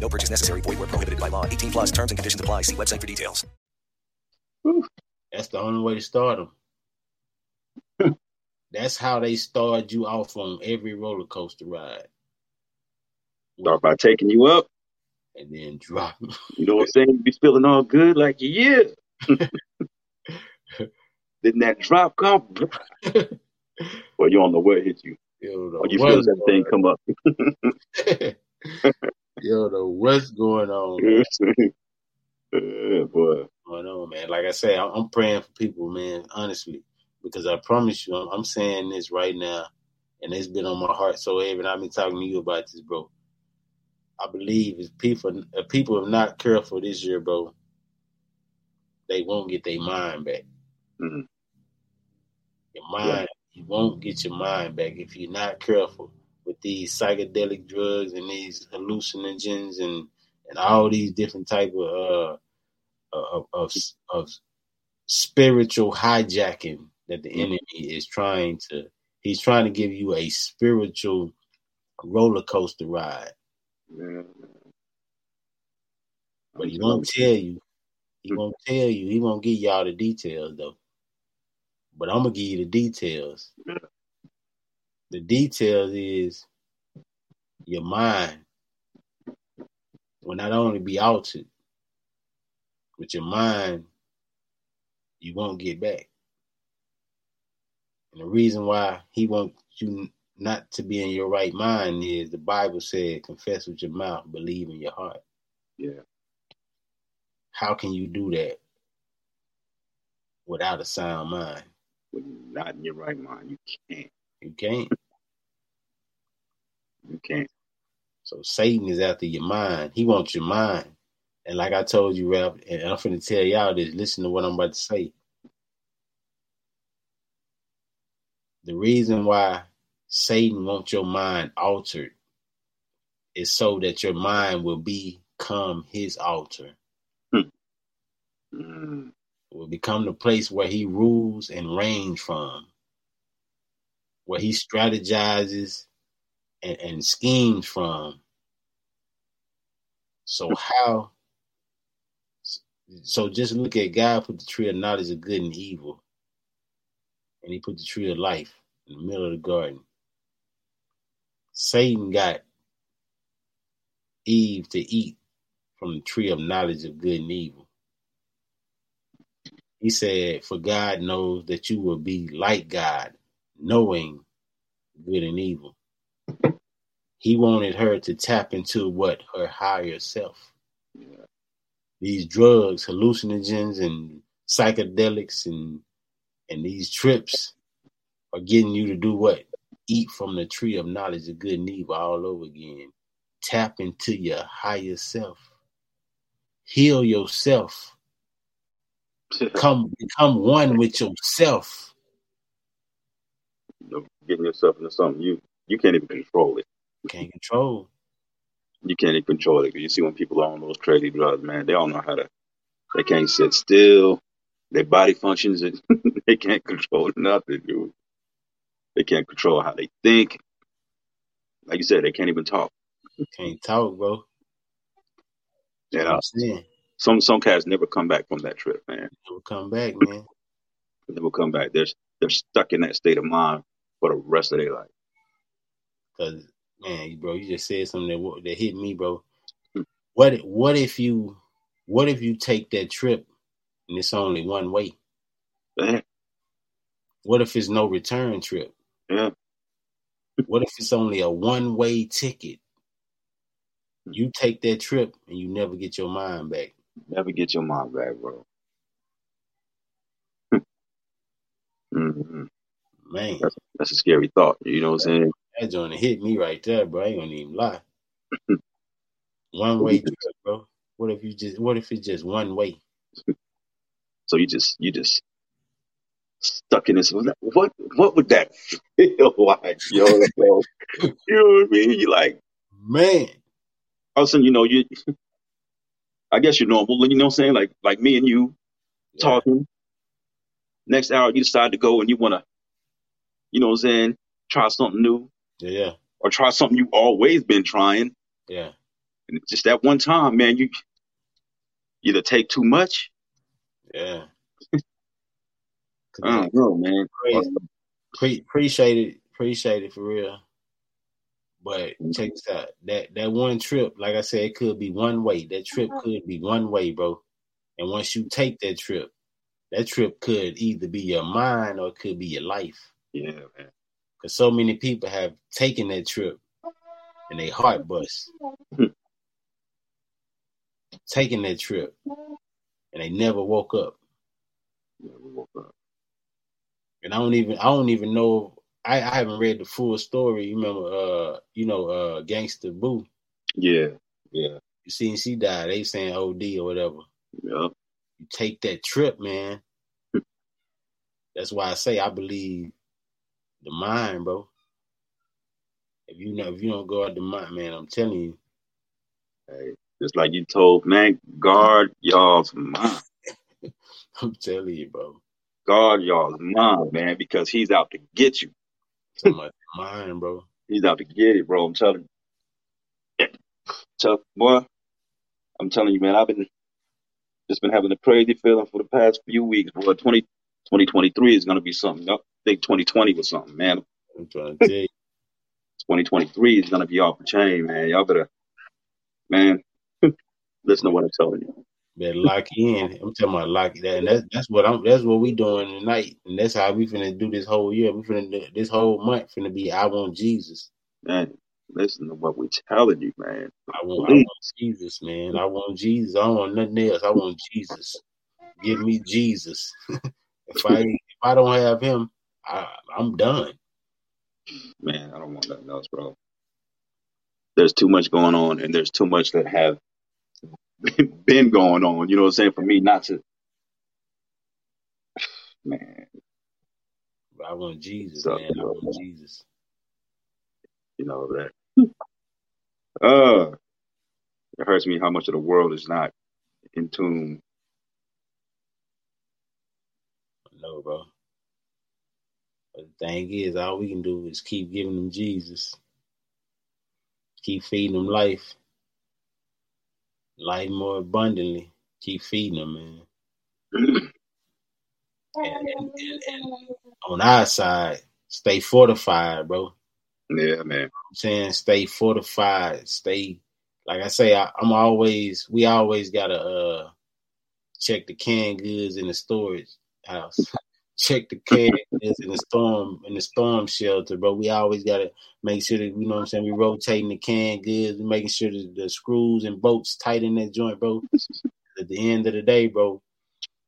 [SPEAKER 4] No purchase necessary. Void where prohibited by law. 18 plus terms and conditions apply. See website for details.
[SPEAKER 1] That's the only way to start them. *laughs* That's how they start you off on every roller coaster ride.
[SPEAKER 2] Start by taking you up.
[SPEAKER 1] And then drop. *laughs*
[SPEAKER 2] You know what I'm saying? You be feeling all good, like yeah. *laughs* then that drop come, well, you don't know what hit you.
[SPEAKER 1] Yo,
[SPEAKER 2] Or you feel that thing come up.
[SPEAKER 1] Yo, know what's going on? *laughs*
[SPEAKER 2] yeah, boy.
[SPEAKER 1] going on, man. Like I say, I'm, I'm praying for people, man. Honestly, because I promise you, I'm, I'm saying this right now, and it's been on my heart so heavy. And I've been talking to you about this, bro. I believe if people, if people are not careful this year, bro, they won't get their mind back.
[SPEAKER 2] Mhm.
[SPEAKER 1] Your mind, you won't get your mind back if you're not careful with these psychedelic drugs and these hallucinogens and and all these different type of uh, uh of of, of spiritual hijacking that the mm-hmm. enemy is trying to he's trying to give you a spiritual roller coaster ride.
[SPEAKER 2] Yeah.
[SPEAKER 1] but he won't tell you. He mm-hmm. won't tell you. He won't give y'all the details though. But i'm gonna give you the details the details is your mind will not only be altered but your mind you won't get back and the reason why he wants you not to be in your right mind is the bible said confess with your mouth believe in your heart
[SPEAKER 2] Yeah.
[SPEAKER 1] how can you do that without a sound mind
[SPEAKER 2] When you're not in your right mind, you can't.
[SPEAKER 1] you can't
[SPEAKER 2] You can't.
[SPEAKER 1] So Satan is after your mind. He wants your mind. And like I told you, Ralph, and I'm finna tell y'all this, listen to what I'm about to say. The reason why Satan wants your mind altered is so that your mind will become his altar.
[SPEAKER 2] Mm.
[SPEAKER 1] It will become the place where he rules and reigns from, where he strategizes and, and schemes from. So how? So just look at God put the tree of knowledge of good and evil, and He put the tree of life in the middle of the garden. Satan got Eve to eat from the tree of knowledge of good and evil. He said, For God knows that you will be like God, knowing good and evil. He wanted her to tap into what her higher self. These drugs, hallucinogens, and psychedelics, and and these trips are getting you to do what? Eat from the tree of knowledge of good and evil all over again. Tap into your higher self. Heal yourself. Come become one with yourself.
[SPEAKER 2] You know, getting yourself into something you you can't even control it.
[SPEAKER 1] Can't control.
[SPEAKER 2] You can't even control it. You see when people are on those crazy drugs, man, they don't know how to. They can't sit still. Their body functions, and *laughs* they can't control nothing, dude. They can't control how they think. Like you said, they can't even talk.
[SPEAKER 1] Can't talk, bro.
[SPEAKER 2] Know,
[SPEAKER 1] saying.
[SPEAKER 2] some some cats never come back from that trip, man.
[SPEAKER 1] Never come back, man.
[SPEAKER 2] They never come back. They're they're stuck in that state of mind for the rest of their life.
[SPEAKER 1] Cause man, bro, you just said something that that hit me, bro. What what if you what if you take that trip and it's only one way?
[SPEAKER 2] Yeah.
[SPEAKER 1] What if it's no return trip?
[SPEAKER 2] Yeah.
[SPEAKER 1] What if it's only a one way ticket? You take that trip and you never get your mind back.
[SPEAKER 2] Never get your mind back, bro. hmm *laughs*
[SPEAKER 1] Man,
[SPEAKER 2] That's, that's a scary thought. You know what I'm saying?
[SPEAKER 1] That joint hit me right there, bro. I ain't gonna even lie. *laughs* one way trip, bro. What if you just what if it's just one way? *laughs*
[SPEAKER 2] So you just you just stuck in this. What what would that feel *laughs* like, yo? you know what I mean? You like
[SPEAKER 1] Man,
[SPEAKER 2] all of a sudden, you know, you. I guess you're normal. You know what I'm saying? Like like me and you
[SPEAKER 1] Yeah.
[SPEAKER 2] talking. Next hour, you decide to go and you want to, you know what I'm saying? Try something new
[SPEAKER 1] yeah,
[SPEAKER 2] or try something you've always been trying.
[SPEAKER 1] yeah,
[SPEAKER 2] And just that one time, man, you either take too much.
[SPEAKER 1] yeah. *laughs*
[SPEAKER 2] I don't know, man.
[SPEAKER 1] Crazy. Pre- appreciate it, appreciate it for real. But check this out. That that one trip, like I said, it could be one way. That trip uh-huh. could be one way, bro. And once you take that trip, that trip could either be your mind or it could be your life.
[SPEAKER 2] Yeah, man.
[SPEAKER 1] Because so many people have taken that trip and they heart bust. taking that trip and they never woke up.
[SPEAKER 2] Never woke up.
[SPEAKER 1] And I don't even I don't even know I, I haven't read the full story. You remember uh you know uh Gangsta Boo.
[SPEAKER 2] Yeah, yeah,
[SPEAKER 1] You seen she died, they saying OD or whatever.
[SPEAKER 2] yeah.
[SPEAKER 1] You take that trip, man. *laughs* That's why I say I believe the mind, bro. If you know if you don't guard the mind, man, I'm telling you,
[SPEAKER 2] Hey, just like you told, man, guard y'all's mind. *laughs*
[SPEAKER 1] I'm telling you, bro.
[SPEAKER 2] Guard y'all's mind, man, because he's out to get you.
[SPEAKER 1] About the mind, bro.
[SPEAKER 2] He's out to get it, bro. I'm telling you. Tell, boy, I'm telling you, man, I've been just been having a crazy feeling for the past few weeks, boy. 20, 2023 is going to be something. I think 2020 was something, man.
[SPEAKER 1] I'm trying to tell you.
[SPEAKER 2] 2023 is to be off the chain, man. Y'all better, man, *laughs* listen to what I'm telling you.
[SPEAKER 1] Better lock in. I'm talking about lock that, and that's that's what I'm. That's what we doing tonight, and that's how we finna do this whole year. We finna do, this whole month finna be. I want Jesus.
[SPEAKER 2] Man, listen to what we're telling you, man.
[SPEAKER 1] I want. I want Jesus, man. I want Jesus. I don't want nothing else. I want Jesus. Give me Jesus. *laughs* if I if I don't have him, I, I'm done.
[SPEAKER 2] Man, I don't want nothing else, bro. There's too much going on, and there's too much that have *laughs* been going on. You know what I'm saying? For me not to, *sighs* man,
[SPEAKER 1] I want Jesus,
[SPEAKER 2] So,
[SPEAKER 1] man. I want Jesus.
[SPEAKER 2] you know that. *laughs* Uh, it hurts me how much of the world is not in tune.
[SPEAKER 1] No, bro. But the thing is, all we can do is keep giving them Jesus. Keep feeding them life. Life more abundantly. Keep feeding them, man. *coughs* And, and, and, and on our side, stay fortified, bro.
[SPEAKER 2] Yeah, man.
[SPEAKER 1] I'm saying stay fortified. Stay like I say, I, I'm always we always gotta uh check the canned goods in the storage house. Check the goods in the storm in the storm shelter, bro. We always gotta make sure that you know what I'm saying, we rotating the canned goods, making sure that the screws and bolts tight in that joint, bro. At the end of the day, bro,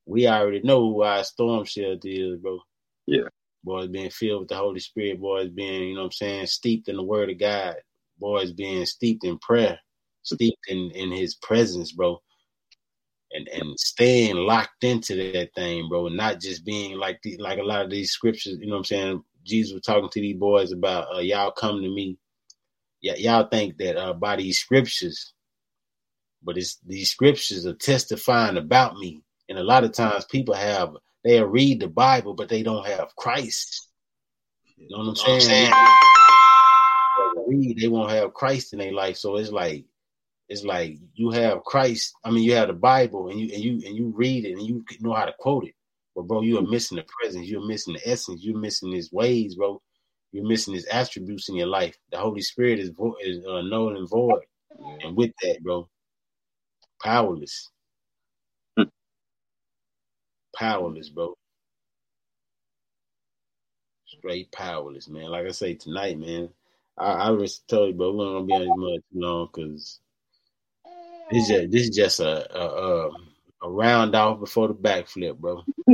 [SPEAKER 1] we already know who our storm shelter is, bro.
[SPEAKER 2] Yeah.
[SPEAKER 1] Boys being filled with the Holy Spirit, boys being, you know what I'm saying, steeped in the word of God, boys being steeped in prayer, steeped in, in his presence, bro. And and staying locked into that thing, bro, and not just being like the, like a lot of these scriptures, you know what I'm saying? Jesus was talking to these boys about uh, y'all come to me. Yeah, y'all think that uh, by these scriptures, but it's these scriptures are testifying about me. And a lot of times people have they'll read the Bible, but they don't have Christ. You know what I'm saying? Read, they won't have Christ in their life. So it's like it's like you have Christ. I mean, you have the Bible, and you and you and you read it, and you know how to quote it. But bro, you are missing the presence. You're missing the essence. You're missing His ways, bro. You're missing His attributes in your life. The Holy Spirit is vo- is uh, null and void, and with that, bro, powerless. powerless, bro. Straight powerless, man. Like I say tonight, man. I, I just told you, bro, we're not gonna be on this mud too long because this just this is just a a, um, a a round off before the backflip, bro. *laughs*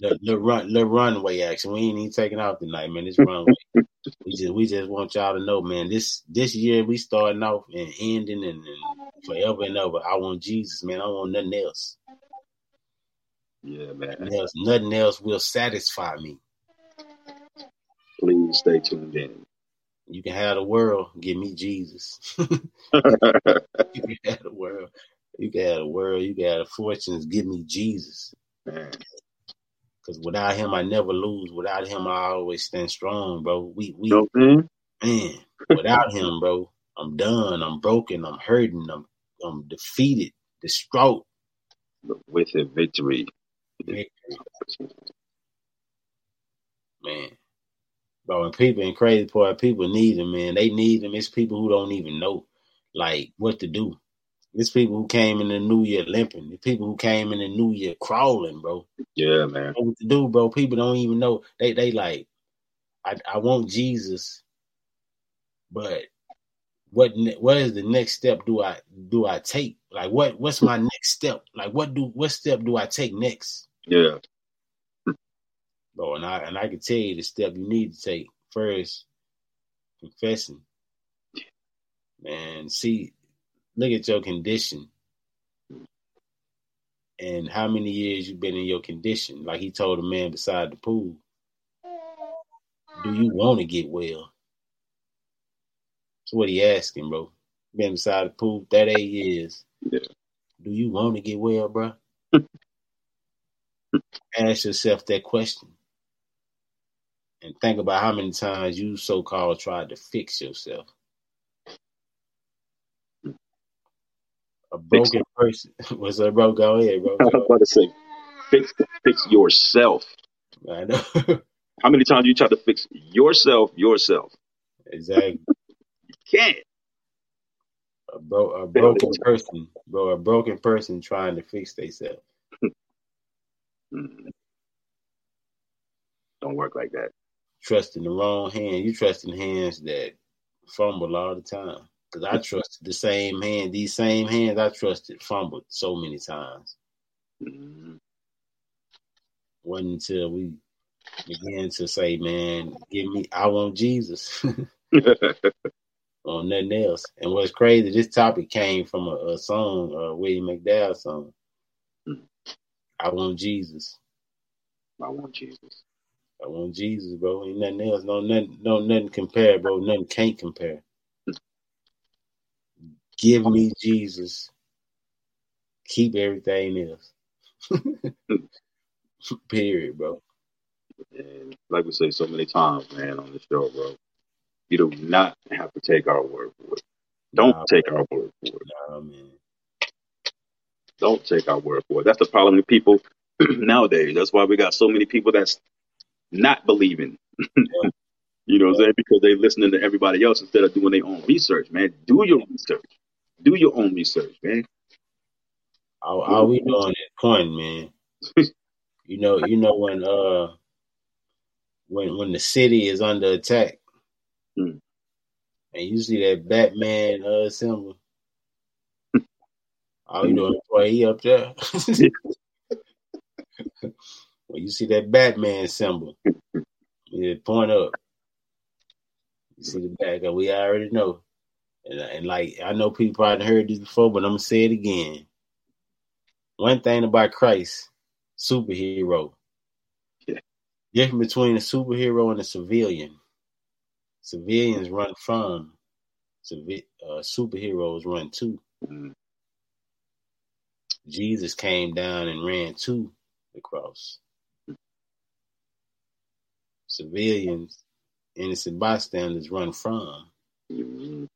[SPEAKER 1] the, the run the runway action. We ain't even taking off tonight, man. This runway. we just we just want y'all to know, man. This this year we starting off and ending and, and forever and ever. I want Jesus, man. I want nothing else.
[SPEAKER 2] Yeah, man.
[SPEAKER 1] Nothing else, nothing else will satisfy me.
[SPEAKER 2] Please stay tuned in.
[SPEAKER 1] You can have the world, give me Jesus. you can have the world. You can have the world. You can have the fortunes, give me Jesus. Because without him, I never lose. Without him, I always stand strong, bro. We we
[SPEAKER 2] man.
[SPEAKER 1] man. Without him, bro, I'm done. I'm broken. I'm hurting. I'm I'm defeated, distraught.
[SPEAKER 2] With a victory.
[SPEAKER 1] Victory. Man. Bro, and people and crazy part, people need them, man. They need them. It's people who don't even know like what to do. It's people who came in the new year limping. It's people who came in the new year crawling, bro.
[SPEAKER 2] Yeah, man.
[SPEAKER 1] What to do, bro? People don't even know. They they like, I I want Jesus, but what what is the next step? Do I do I take? Like what what's my next step? Like what do what step do I take next?
[SPEAKER 2] Yeah.
[SPEAKER 1] Bro, and I and I can tell you the step you need to take first, confessing. Man, see, look at your condition and how many years you've been in your condition. Like he told the man beside the pool. Do you want to get well? That's what he asking, bro. Been beside the pool 38 years.
[SPEAKER 2] Yeah.
[SPEAKER 1] Do you want to get well, bro? *laughs* Ask yourself that question. And think about how many times you so called tried to fix yourself. A broken person. *laughs* What's up, bro? Go ahead, bro.
[SPEAKER 2] I was about to say, fix fix yourself.
[SPEAKER 1] I know. *laughs*
[SPEAKER 2] How many times you try to fix yourself yourself?
[SPEAKER 1] exactly. *laughs*
[SPEAKER 2] You can't.
[SPEAKER 1] A, bro, a broken person, bro. A broken person trying to fix themselves.
[SPEAKER 2] Mm. Don't work like that.
[SPEAKER 1] Trust in the wrong hand. You trust in hands that fumble all the time. Because I trusted the same hand, these same hands I trusted fumbled so many times.
[SPEAKER 2] Mm.
[SPEAKER 1] Wasn't until we began to say, man, give me, I want Jesus. *laughs* on nothing else. And what's crazy, this topic came from a, a song, a William McDowell song.
[SPEAKER 2] Mm.
[SPEAKER 1] I want Jesus.
[SPEAKER 2] I want Jesus.
[SPEAKER 1] I want Jesus, bro. Ain't nothing else. No nothing, no nothing compare, bro. Nothing can't compare. Give me Jesus. Keep everything else. *laughs* Period, bro.
[SPEAKER 2] And like we say so many times, man, on the show, bro, you do not have to take our word for it. Don't
[SPEAKER 1] Nah,
[SPEAKER 2] take our word for it.
[SPEAKER 1] Nah, man.
[SPEAKER 2] Don't take our word for it. That's the problem with people *clears throat* nowadays. That's why we got so many people that's not believing. *laughs* you know what I'm saying? Because they listening to everybody else instead of doing their own research, man. Do your research. Do your own research, man.
[SPEAKER 1] All, all we doing is pointing, man. *laughs* you know, you know when uh when when the city is under attack,
[SPEAKER 2] Hmm.
[SPEAKER 1] and you see that Batman uh symbol. All *laughs* you doing, boy, he up there. When you see that Batman symbol, you point up. You see the back of we already know. And, and like I know people probably heard this before, but I'm gonna say it again. One thing about Christ, superhero.
[SPEAKER 2] Yeah.
[SPEAKER 1] Difference between a superhero and a civilian. Civilians run from, uh, superheroes run to.
[SPEAKER 2] Mm.
[SPEAKER 1] Jesus came down and ran to the cross. Civilians, innocent bystanders run from.
[SPEAKER 2] Mhm.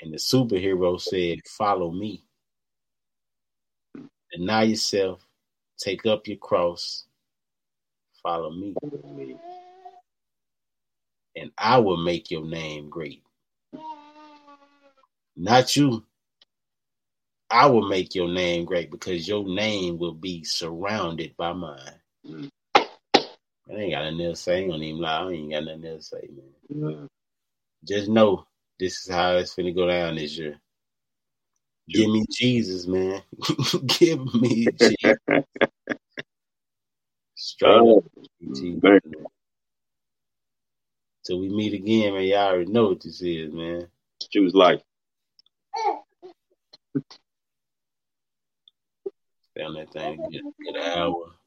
[SPEAKER 1] And the superhero said, Follow me. Deny yourself, take up your cross, follow me, and I will make your name great. Not you. I will make your name great because your name will be surrounded by mine. Mm. I ain't got nothing else to say. I gonna even lie. I ain't got nothing else to say, man. Mm. Just know this is how it's finna go down this year. Give me Jesus, man. *laughs* Give me Jesus. *laughs* Straight oh, up. Jesus. Till we meet again, man. Y'all already know what this is, man.
[SPEAKER 2] Choose life.
[SPEAKER 1] On that thing. Get, get an hour.